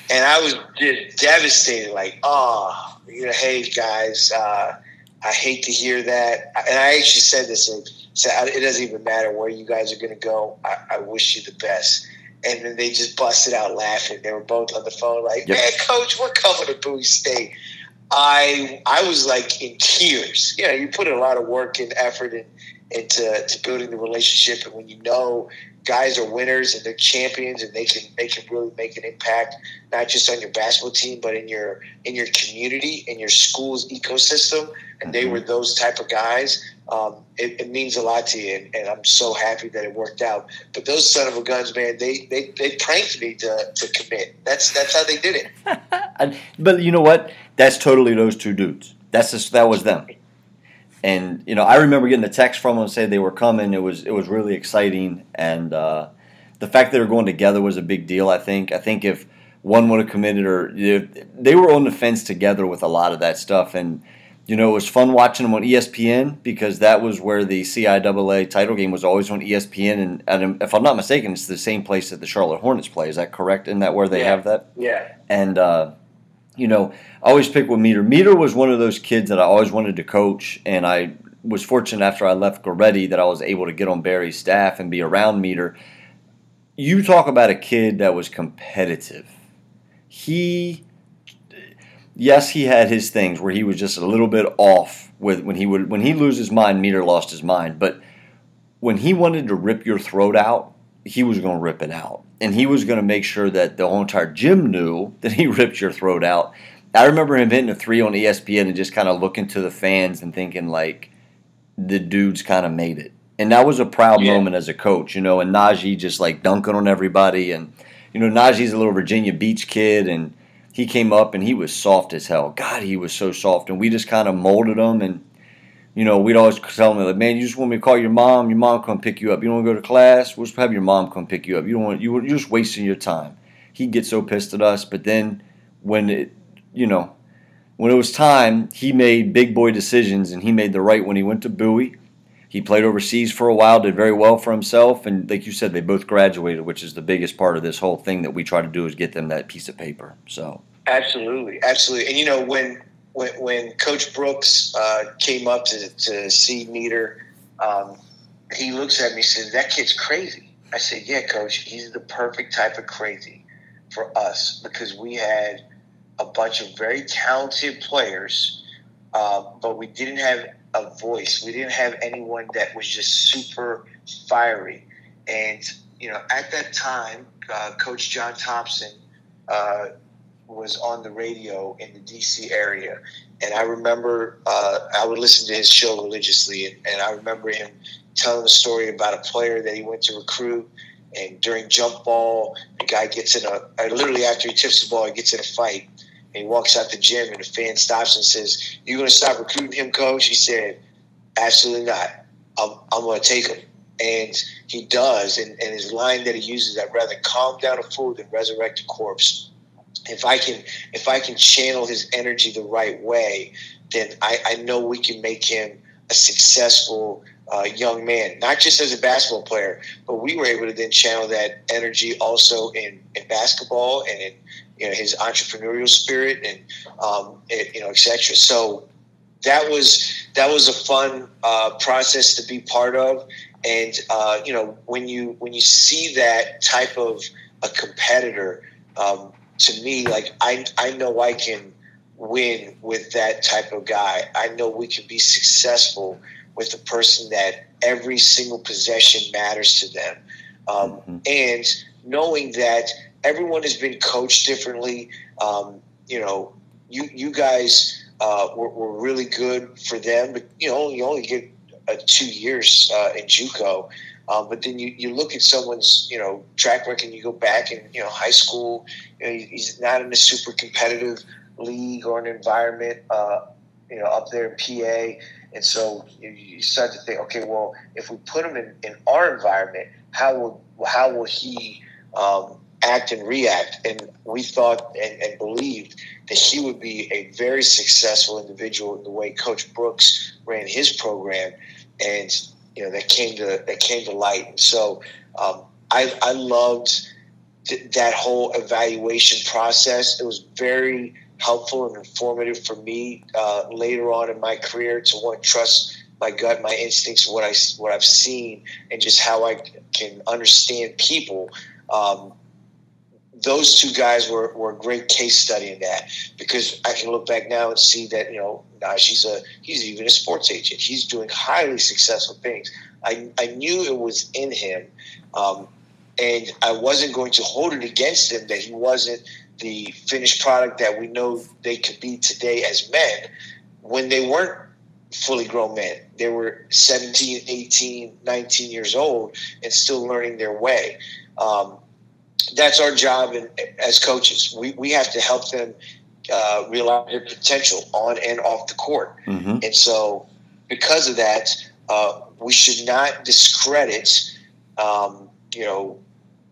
and I was just devastated. Like, oh, you know, hey guys, uh, I hate to hear that. And I actually said this. And said, it doesn't even matter where you guys are going to go. I, I wish you the best. And then they just busted out laughing. They were both on the phone, like, Yep. "Man, coach, we're coming to Bowie State." I I was like in tears. You know, you put a lot of work and effort in, into to building the relationship, and when you know guys are winners and they're champions and they can they can really make an impact not just on your basketball team but in your in your community in your school's ecosystem. And they mm-hmm. were those type of guys um, it, it, means a lot to you and, and, i'm so happy that it worked out. But those son of a guns man they they, they pranked me to, to commit. That's that's how they did it. But you know what? That's totally those two dudes. That's just that was them. And you know, I remember getting a text from them saying they were coming. It was it was really exciting, and uh, the fact they were going together was a big deal. I think. I think if one would have committed, or you know, they were on the fence together with a lot of that stuff, and you know, it was fun watching them on ESPN because that was where the CIAA title game was always on ESPN, and, and if I'm not mistaken, it's the same place that the Charlotte Hornets play. Is that correct? In that where they yeah. have that? Yeah. And uh, you know, I always pick with Meter. Meter was one of those kids that I always wanted to coach, and I was fortunate after I left Goretti that I was able to get on Barry's staff and be around Meter. You talk about a kid that was competitive. He, yes, he had his things where he was just a little bit off with when he would when he lose his mind. Meter lost his mind, but when he wanted to rip your throat out, he was going to rip it out and he was going to make sure that the whole entire gym knew that he ripped your throat out. I remember him hitting a three on ESPN and just kind of looking to the fans and thinking like, the dudes kind of made it, and that was a proud yeah. moment as a coach, you know. And Najee just like dunking on everybody, and you know Najee's a little Virginia Beach kid, and he came up and he was soft as hell. God, he was so soft, and we just kind of molded him and you know, we'd always tell him like, "Man, you just want me to call your mom. Your mom come pick you up. You don't want to go to class. We'll just have your mom come pick you up. You don't want you. You're just wasting your time." He'd get so pissed at us, but then when it, you know, when it was time, he made big boy decisions, and he made the right when he went to Bowie. He played overseas for a while, did very well for himself, and like you said, they both graduated, which is the biggest part of this whole thing that we try to do is get them that piece of paper. So absolutely, absolutely, and you know when when, when Coach Brooks uh, came up to, to see Meter, um, he looks at me and says, That kid's crazy. I said, Yeah, Coach, he's the perfect type of crazy for us because we had a bunch of very talented players, uh, but we didn't have a voice. We didn't have anyone that was just super fiery. And, you know, at that time, uh, Coach John Thompson uh, was on the radio in the DC area. And I remember uh, I would listen to his show religiously. And, and, I remember him telling a story about a player that he went to recruit. And during jump ball, the guy gets in a, uh, literally after he tips the ball, he gets in a fight. And he walks out the gym, and the fan stops and says, You going to stop recruiting him, coach? He said, Absolutely not. I'm, I'm going to take him. And he does. And, and his line that he uses, I'd rather calm down a fool than resurrect a corpse if I can if I can channel his energy the right way, then I, I know we can make him a successful uh, young man, not just as a basketball player, but we were able to then channel that energy also in, in basketball and in you know his entrepreneurial spirit and um, it, you know etc. So that was that was a fun uh, process to be part of, and uh, you know when you when you see that type of a competitor. Um, to me, like I I know I can win with that type of guy. I know we can be successful with a person that every single possession matters to them, um, mm-hmm. and knowing that everyone has been coached differently. Um, you know, you you guys uh, were, were, really good for them, but you know you only get uh, two years uh, in JUCO. Um, but then you, you look at someone's you know track record and you go back in you know high school. You know, he's not in a super competitive league or an environment. Uh, you know up there in PA, and so you, you, start to think, okay, well, if we put him in, in our environment, how will how will he um, act and react? And we thought and, and believed that he would be a very successful individual in the way Coach Brooks ran his program, and you know that came to that came to light. And so um, I I loved th- that whole evaluation process. It was very helpful and informative for me uh, later on in my career to want to trust my gut, my instincts, what I what I've seen, and just how I can understand people. Um, those two guys were, were a great case study in that because I can look back now and see that you know Najee's a he's even a sports agent. He's doing highly successful things. I, I knew it was in him, um, and I wasn't going to hold it against him that he wasn't the finished product that we know they could be today as men when they weren't fully grown men. They were 17, 18, 19 years old and still learning their way. Um, that's our job in, as coaches. We, we have to help them uh, realize their potential on and off the court. Mm-hmm. And so, because of that, uh, we should not discredit, um, you know,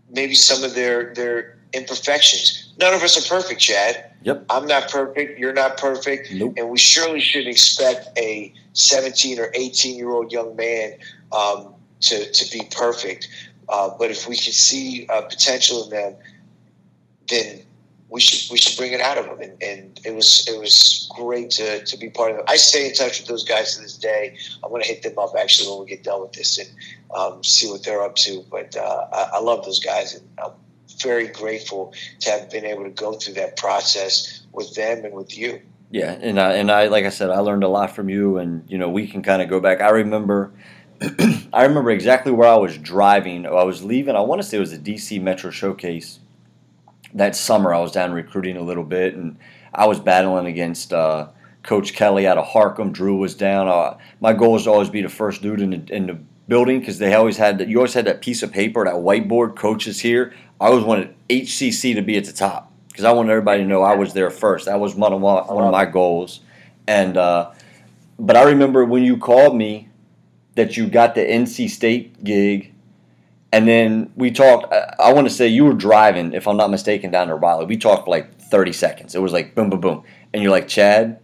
maybe some of their their imperfections. None of us are perfect, Chad. Yep. I'm not perfect. You're not perfect. Nope. And we surely shouldn't expect a 17 or 18 year old young man um, to, to be perfect. Uh, but if we can see uh, potential in them, then we should we should bring it out of them. And, and, it was it was great to, to be part of it. I stay in touch with those guys to this day. I'm going to hit them up actually when we get done with this and um, see what they're up to. But uh, I, I, love those guys, and I'm very grateful to have been able to go through that process with them and with you. Yeah, and I, and I like I said, I learned a lot from you, and you know we can kind of go back. I remember I remember exactly where I was driving. I was leaving. I want to say it was a DC Metro Showcase. That summer, I was down recruiting a little bit, and I was battling against uh, Coach Kelly out of Harcum. Drew was down. Uh, my goal was to always be the first dude in the, in the building because they always had that. You always had that piece of paper, that whiteboard. Coaches here. I always wanted HCC to be at the top because I wanted everybody to know I was there first. That was one of my, one of my goals. And uh, but I remember when you called me that you got the NC State gig, and then we talked. I, I want to say you were driving, if I'm not mistaken, down to Raleigh. We talked for like 30 seconds. It was like boom, boom, boom, and you're like, Chad,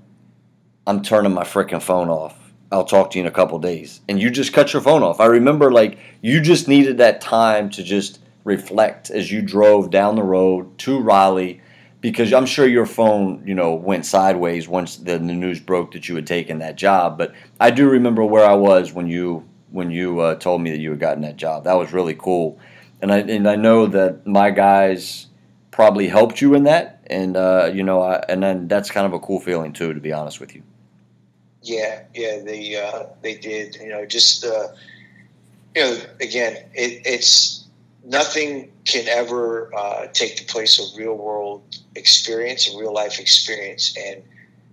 I'm turning my freaking phone off. I'll talk to you in a couple days, and you just cut your phone off. I remember like you just needed that time to just reflect as you drove down the road to Raleigh because I'm sure your phone, you know, went sideways once the, news broke that you had taken that job. But I do remember where I was when you when you uh, told me that you had gotten that job. That was really cool, and I and I know that my guys probably helped you in that, and uh, you know, I, and then that's kind of a cool feeling too, to be honest with you. Yeah, yeah, they uh, they did. You know, just uh, you know, again, it, it's nothing can ever uh, take the place of real world experience and real life experience and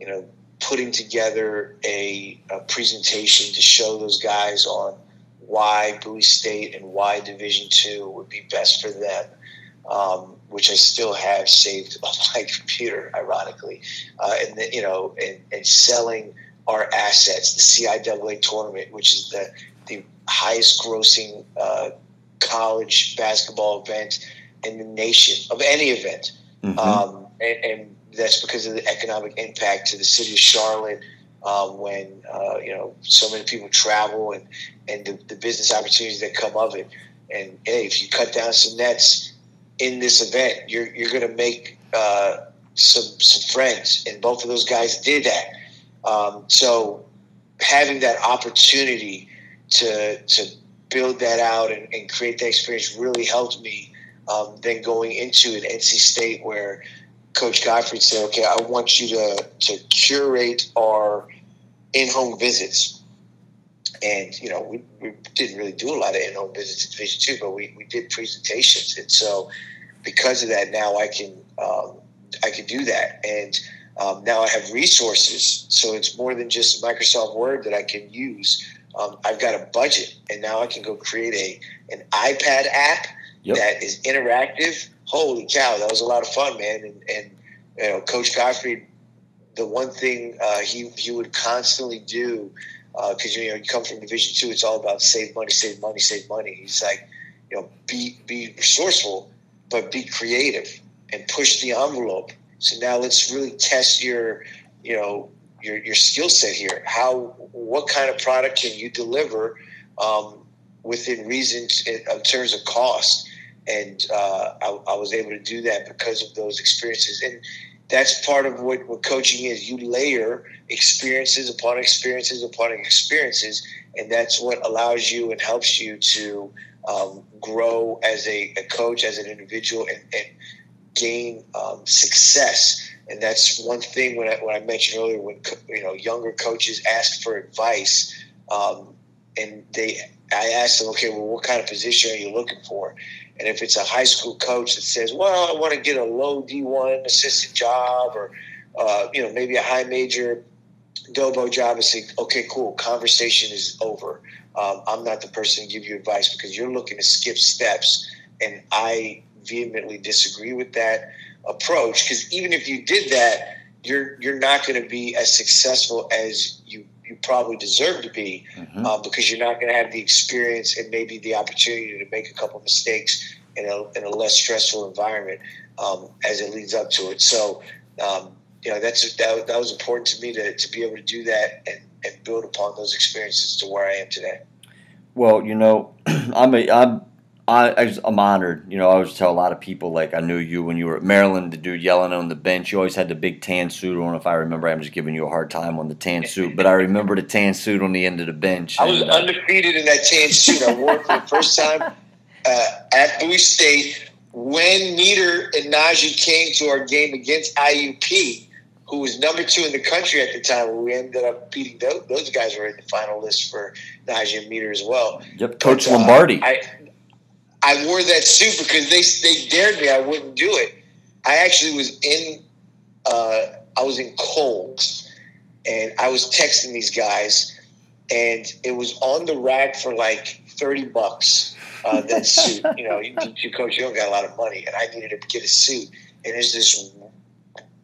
you know putting together a, a presentation to show those guys on why Bowie State and why Division Two would be best for them, um, which I still have saved on my computer, ironically, uh, and the, you know, and, and, selling our assets, the CIAA tournament, which is the the highest grossing uh, college basketball event in the nation of any event. Mm-hmm. Um, and, and, that's because of the economic impact to the city of Charlotte um, when uh, you know so many people travel and and the, the, business opportunities that come of it. And hey, if you cut down some nets in this event, you're you're going to make uh, some some friends, and both of those guys did that. Um, so having that opportunity to to build that out and, and create that experience really helped me. Um, then going into an NC State where Coach Gottfried said, "Okay, I want you to to curate our in-home visits." And you know, we, we didn't really do a lot of in-home visits in Division Two, but we, we did presentations, and so because of that, now I can um, I can do that, and um, now I have resources. So it's more than just Microsoft Word that I can use um, I've got a budget, and now I can go create a an iPad app yep. that is interactive. Holy cow, that was a lot of fun, man! And, and you know, Coach Gottfried, the one thing uh, he he would constantly do because uh, you know you come from Division Two, it's all about save money, save money, save money. He's like, you know, be be resourceful, but be creative and push the envelope. So now let's really test your, you know, your, your skill set here. How what kind of product can you deliver um, within reason in terms of cost? And uh, I, I, was able to do that because of those experiences. And that's part of what, what coaching is. You layer experiences upon experiences upon experiences, and that's what allows you and helps you to um, grow as a, a, coach, as an individual, and, and gain um, success. And that's one thing when I, when I mentioned earlier when you know younger coaches ask for advice, um, and they I asked them, okay, well, what kind of position are you looking for? And if it's a high school coach that says, well, I want to get a low D1 assistant job or, uh, you know, maybe a high major DOBO job and say, okay, cool, conversation is over. Um, I'm not the person to give you advice because you're looking to skip steps. And I vehemently disagree with that approach because even if you did that, you're you're not going to be as successful as you you probably deserve to be mm-hmm. uh, because you're not going to have the experience and maybe the opportunity to make a couple mistakes in a, in a less stressful environment um, as it leads up to it. So, um, you know, that's that, that was important to me to, to be able to do that and, and build upon those experiences to where I am today. Well, you know, I'm a, I'm I, I am honored. You know, I always tell a lot of people like I knew you when you were at Maryland. The dude yelling on the bench. You always had the big tan suit on. If I remember, I'm just giving you a hard time on the tan suit, but I remember the tan suit on the end of the bench. I was and, uh, undefeated in that tan suit. I wore it for the first time uh, at Bowie State when Meter and Najee came to our game against IUP, who was number two in the country at the time. We ended up beating those, those guys were in the final list for Najee and Meter as well. Yep, Coach but, uh, Lombardi. I, I wore that suit because they they dared me. I wouldn't do it. I actually was in uh, I was in Kohl's and I was texting these guys, and it was on the rack for like thirty bucks. Uh, that suit, you know, you, you coach, you don't got a lot of money, and I needed to get a suit, and there's this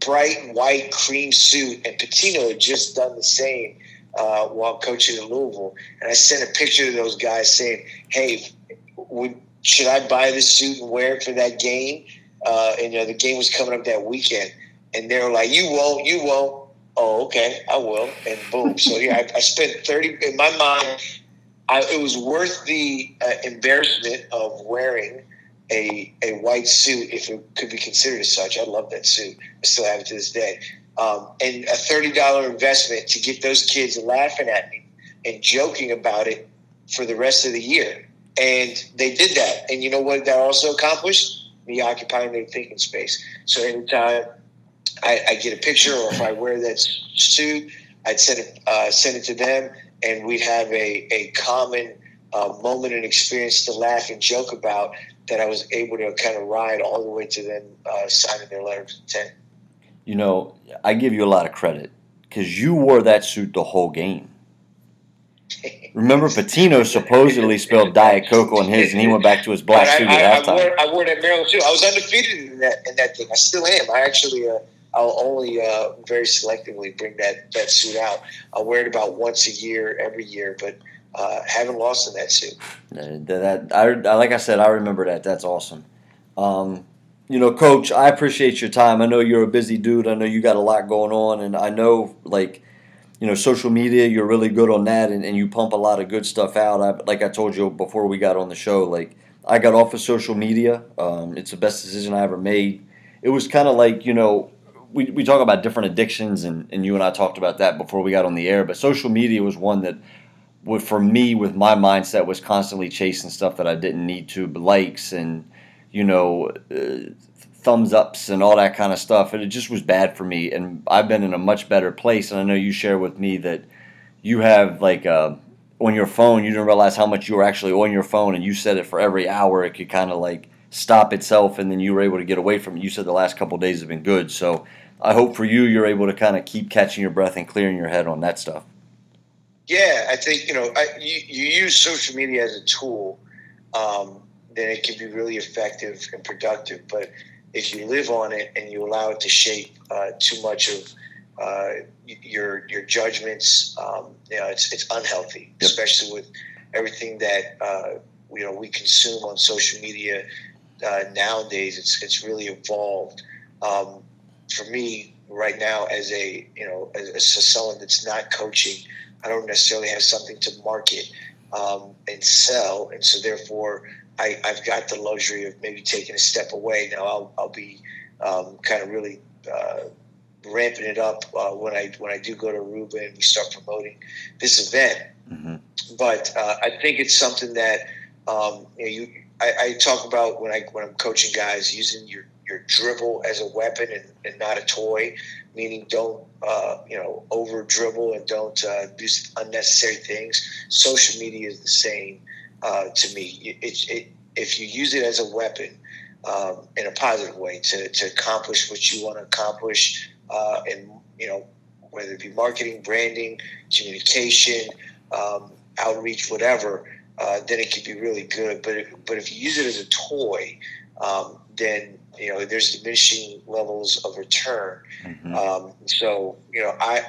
bright white cream suit, and Pitino had just done the same uh, while coaching in Louisville, and I sent a picture to those guys saying, "Hey, would should I buy this suit and wear it for that game? Uh, and you know, the game was coming up that weekend, and they were like, "You won't, you won't." Oh, okay, I will, and boom. so yeah, I, I, spent thirty in my mind. I, it was worth the uh, embarrassment of wearing a a white suit if it could be considered as such. I love that suit. I still have it to this day. Um, and a thirty dollar investment to get those kids laughing at me and joking about it for the rest of the year. And they did that. And you know what that also accomplished? Me occupying their thinking space. So anytime I, I get a picture or if I wear that suit, I'd send it, uh, send it to them and we'd have a, a common uh, moment and experience to laugh and joke about that I was able to kind of ride all the way to them uh, signing their letter of intent. You know, I give you a lot of credit because you wore that suit the whole game. Remember, Pitino supposedly spilled Diet Coke on his, and he went back to his black suit at halftime. I wore, I wore that Maryland too. I was undefeated in that in that thing. I still am. I actually, uh, I'll only uh, very selectively bring that that suit out. I wear it about once a year, every year, but uh, haven't lost in that suit. That, I, like I said, I remember that. That's awesome. Um, you know, Coach, I appreciate your time. I know you're a busy dude. I know you got a lot going on, and I know like you know, social media, you're really good on that and, and you pump a lot of good stuff out. I, like I told you before we got on the show, like I got off of social media. Um, it's the best decision I ever made. It was kind of like, you know, we, we talk about different addictions and, and you and I talked about that before we got on the air, but social media was one that would, for me, with my mindset, was constantly chasing stuff that I didn't need to, likes and, you know, uh, thumbs ups and all that kind of stuff. And it just was bad for me. And I've been in a much better place. And I know you share with me that you have like uh, on your phone, you didn't realize how much you were actually on your phone, and you said it for every hour. It could kind of like stop itself, and then you were able to get away from it. You said the last couple days have been good. So I hope for you, you're able to kind of keep catching your breath and clearing your head on that stuff. Yeah, I think you know I, you, you use social media as a tool, um, then it can be really effective and productive. But if you live on it and you allow it to shape uh, too much of uh, your your judgments, um, you know, it's it's unhealthy, yep. especially with everything that uh, you know we consume on social media uh, nowadays. It's it's really evolved. Um, for me, right now, as a you know, as, as someone that's not coaching, I don't necessarily have something to market um, and sell, and so therefore I, have got the luxury of maybe taking a step away. Now I'll, I'll be um, kind of really uh, ramping it up uh, when I when I do go to Aruba and we start promoting this event. Mm-hmm. But uh, I think it's something that um, you, know, you I, I, talk about when I when I'm coaching guys using your your dribble as a weapon and, and not a toy. Meaning, don't uh, you know over dribble and don't uh, do unnecessary things. Social media is the same uh, to me. It, it, if you use it as a weapon um, in a positive way to, to accomplish what you want to accomplish, uh, and you know whether it be marketing, branding, communication, um, outreach, whatever, uh, then it can be really good. But if, but if you use it as a toy, um, then you know there's diminishing levels of return. Mm-hmm. Um, so you know I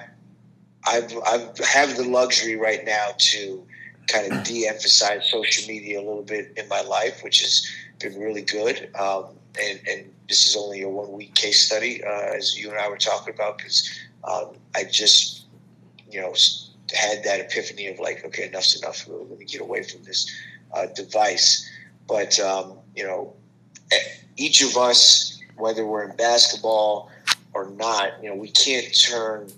I've, I've have the luxury right now to kind of de-emphasize social media a little bit in my life, which has been really good. Um, and, and this is only a one week case study, uh, as you and I were talking about, because um, I just, you know, had that epiphany of like, okay, enough's enough. Let me get away from this uh, device. But um, you know, each of us, whether we're in basketball or not, you know, we can't turn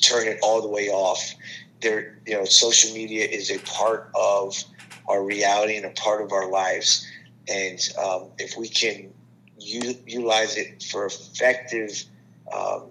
turn it all the way off. There, you know, social media is a part of our reality and a part of our lives. And um, if we can u- utilize it for effective, um,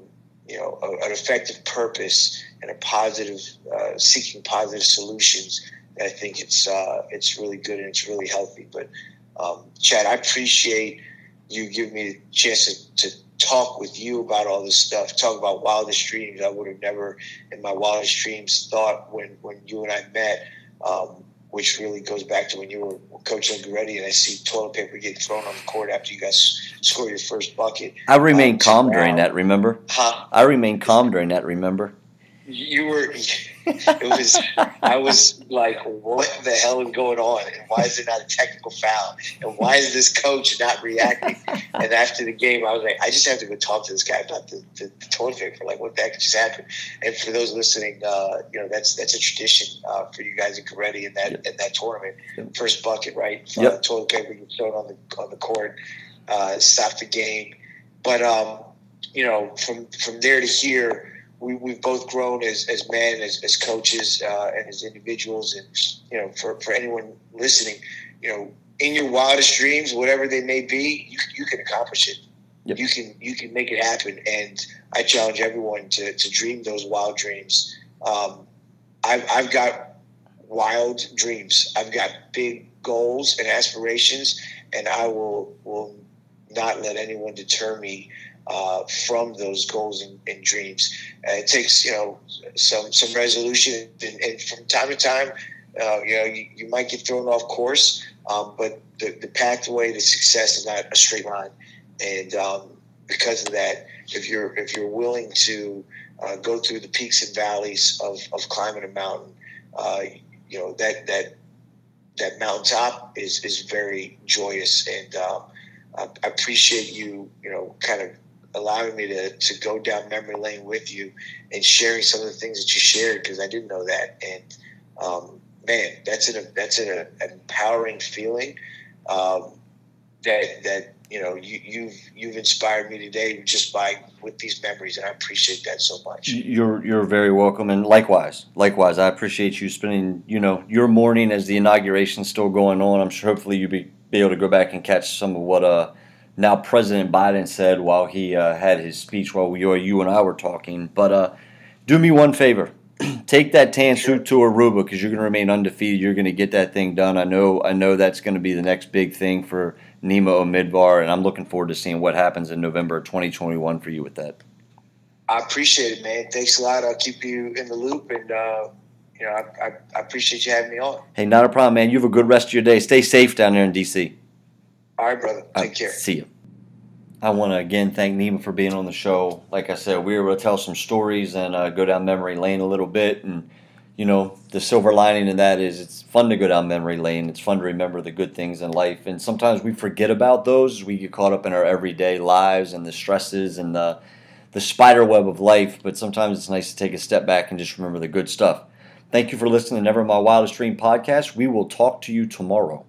you know, a, an effective purpose and a positive, uh, seeking positive solutions, I think it's uh, it's really good and it's really healthy. But um, Chad, I appreciate you giving me the chance to, to, talk with you about all this stuff, talk about wildest dreams. I would have never, in my wildest dreams, thought when when you and I met. Um, which really goes back to when you were coaching Goretti and I see toilet paper getting thrown on the court after you guys score your first bucket. I remained um, calm during that, remember? Huh? I remained calm during that, remember? You were it was I was like, what the hell is going on? And why is it not a technical foul? And why is this coach not reacting? And after the game, I was like, I just have to go talk to this guy about the, the, the toilet paper. Like, what the heck just happened? And for those listening, uh, you know, that's that's a tradition uh, for you guys in Goretti in that yep. in that tournament. Yep. First bucket, right? Yep. Uh, toilet paper gets thrown on the on the court, uh, stop the game. But um, you know, from from there to here we, we've both grown as, as men, as, as coaches, uh, and as individuals. And, you know, for, for anyone listening, you know, in your wildest dreams, whatever they may be, you, you can accomplish it. Yep. You can you can make it happen, and I challenge everyone to, to dream those wild dreams. Um, I've, I've got wild dreams. I've got big goals and aspirations, and I will will not let anyone deter me uh, from those goals and, and dreams. Uh, it takes you know some some resolution, and, and from time to time, uh, you know you, you, might get thrown off course, um, but the, the pathway to success is not a straight line, and um, because of that, if you're if you're willing to uh, go through the peaks and valleys of, of climbing a mountain, uh, you know that that that mountaintop is is very joyous and um, I appreciate you, you know, kind of allowing me to, to go down memory lane with you and sharing some of the things that you shared because I didn't know that. And um, man, that's an that's an, empowering feeling um, that that you know you, you've you've inspired me today just by with these memories, and I appreciate that so much. You're you're very welcome, and likewise, likewise, I appreciate you spending you know your morning as the inauguration still going on. I'm sure hopefully you'll be be able to go back and catch some of what uh now President Biden said while he uh, had his speech while we, you and I were talking. But uh, do me one favor. Take that tan suit to Aruba because you're going to remain undefeated. You're going to get that thing done. I know. I know that's going to be the next big thing for Nima Omidvar, and I'm looking forward to seeing what happens in November 2021 for you with that. I appreciate it, man. Thanks a lot. I'll keep you in the loop, and uh, you know, I, I, I appreciate you having me on. Hey, not a problem, man. You have a good rest of your day. Stay safe down there in DC. All right, brother. Take right, care. See you. I want to again thank Nima for being on the show. Like I said, we were able to tell some stories and uh, go down memory lane a little bit. And, you know, the silver lining in that is it's fun to go down memory lane. It's fun to remember the good things in life. And sometimes we forget about those. We get caught up in our everyday lives and the stresses and the, the spider web of life. But sometimes it's nice to take a step back and just remember the good stuff. Thank you for listening to Never My Wildest Dream podcast. We will talk to you tomorrow.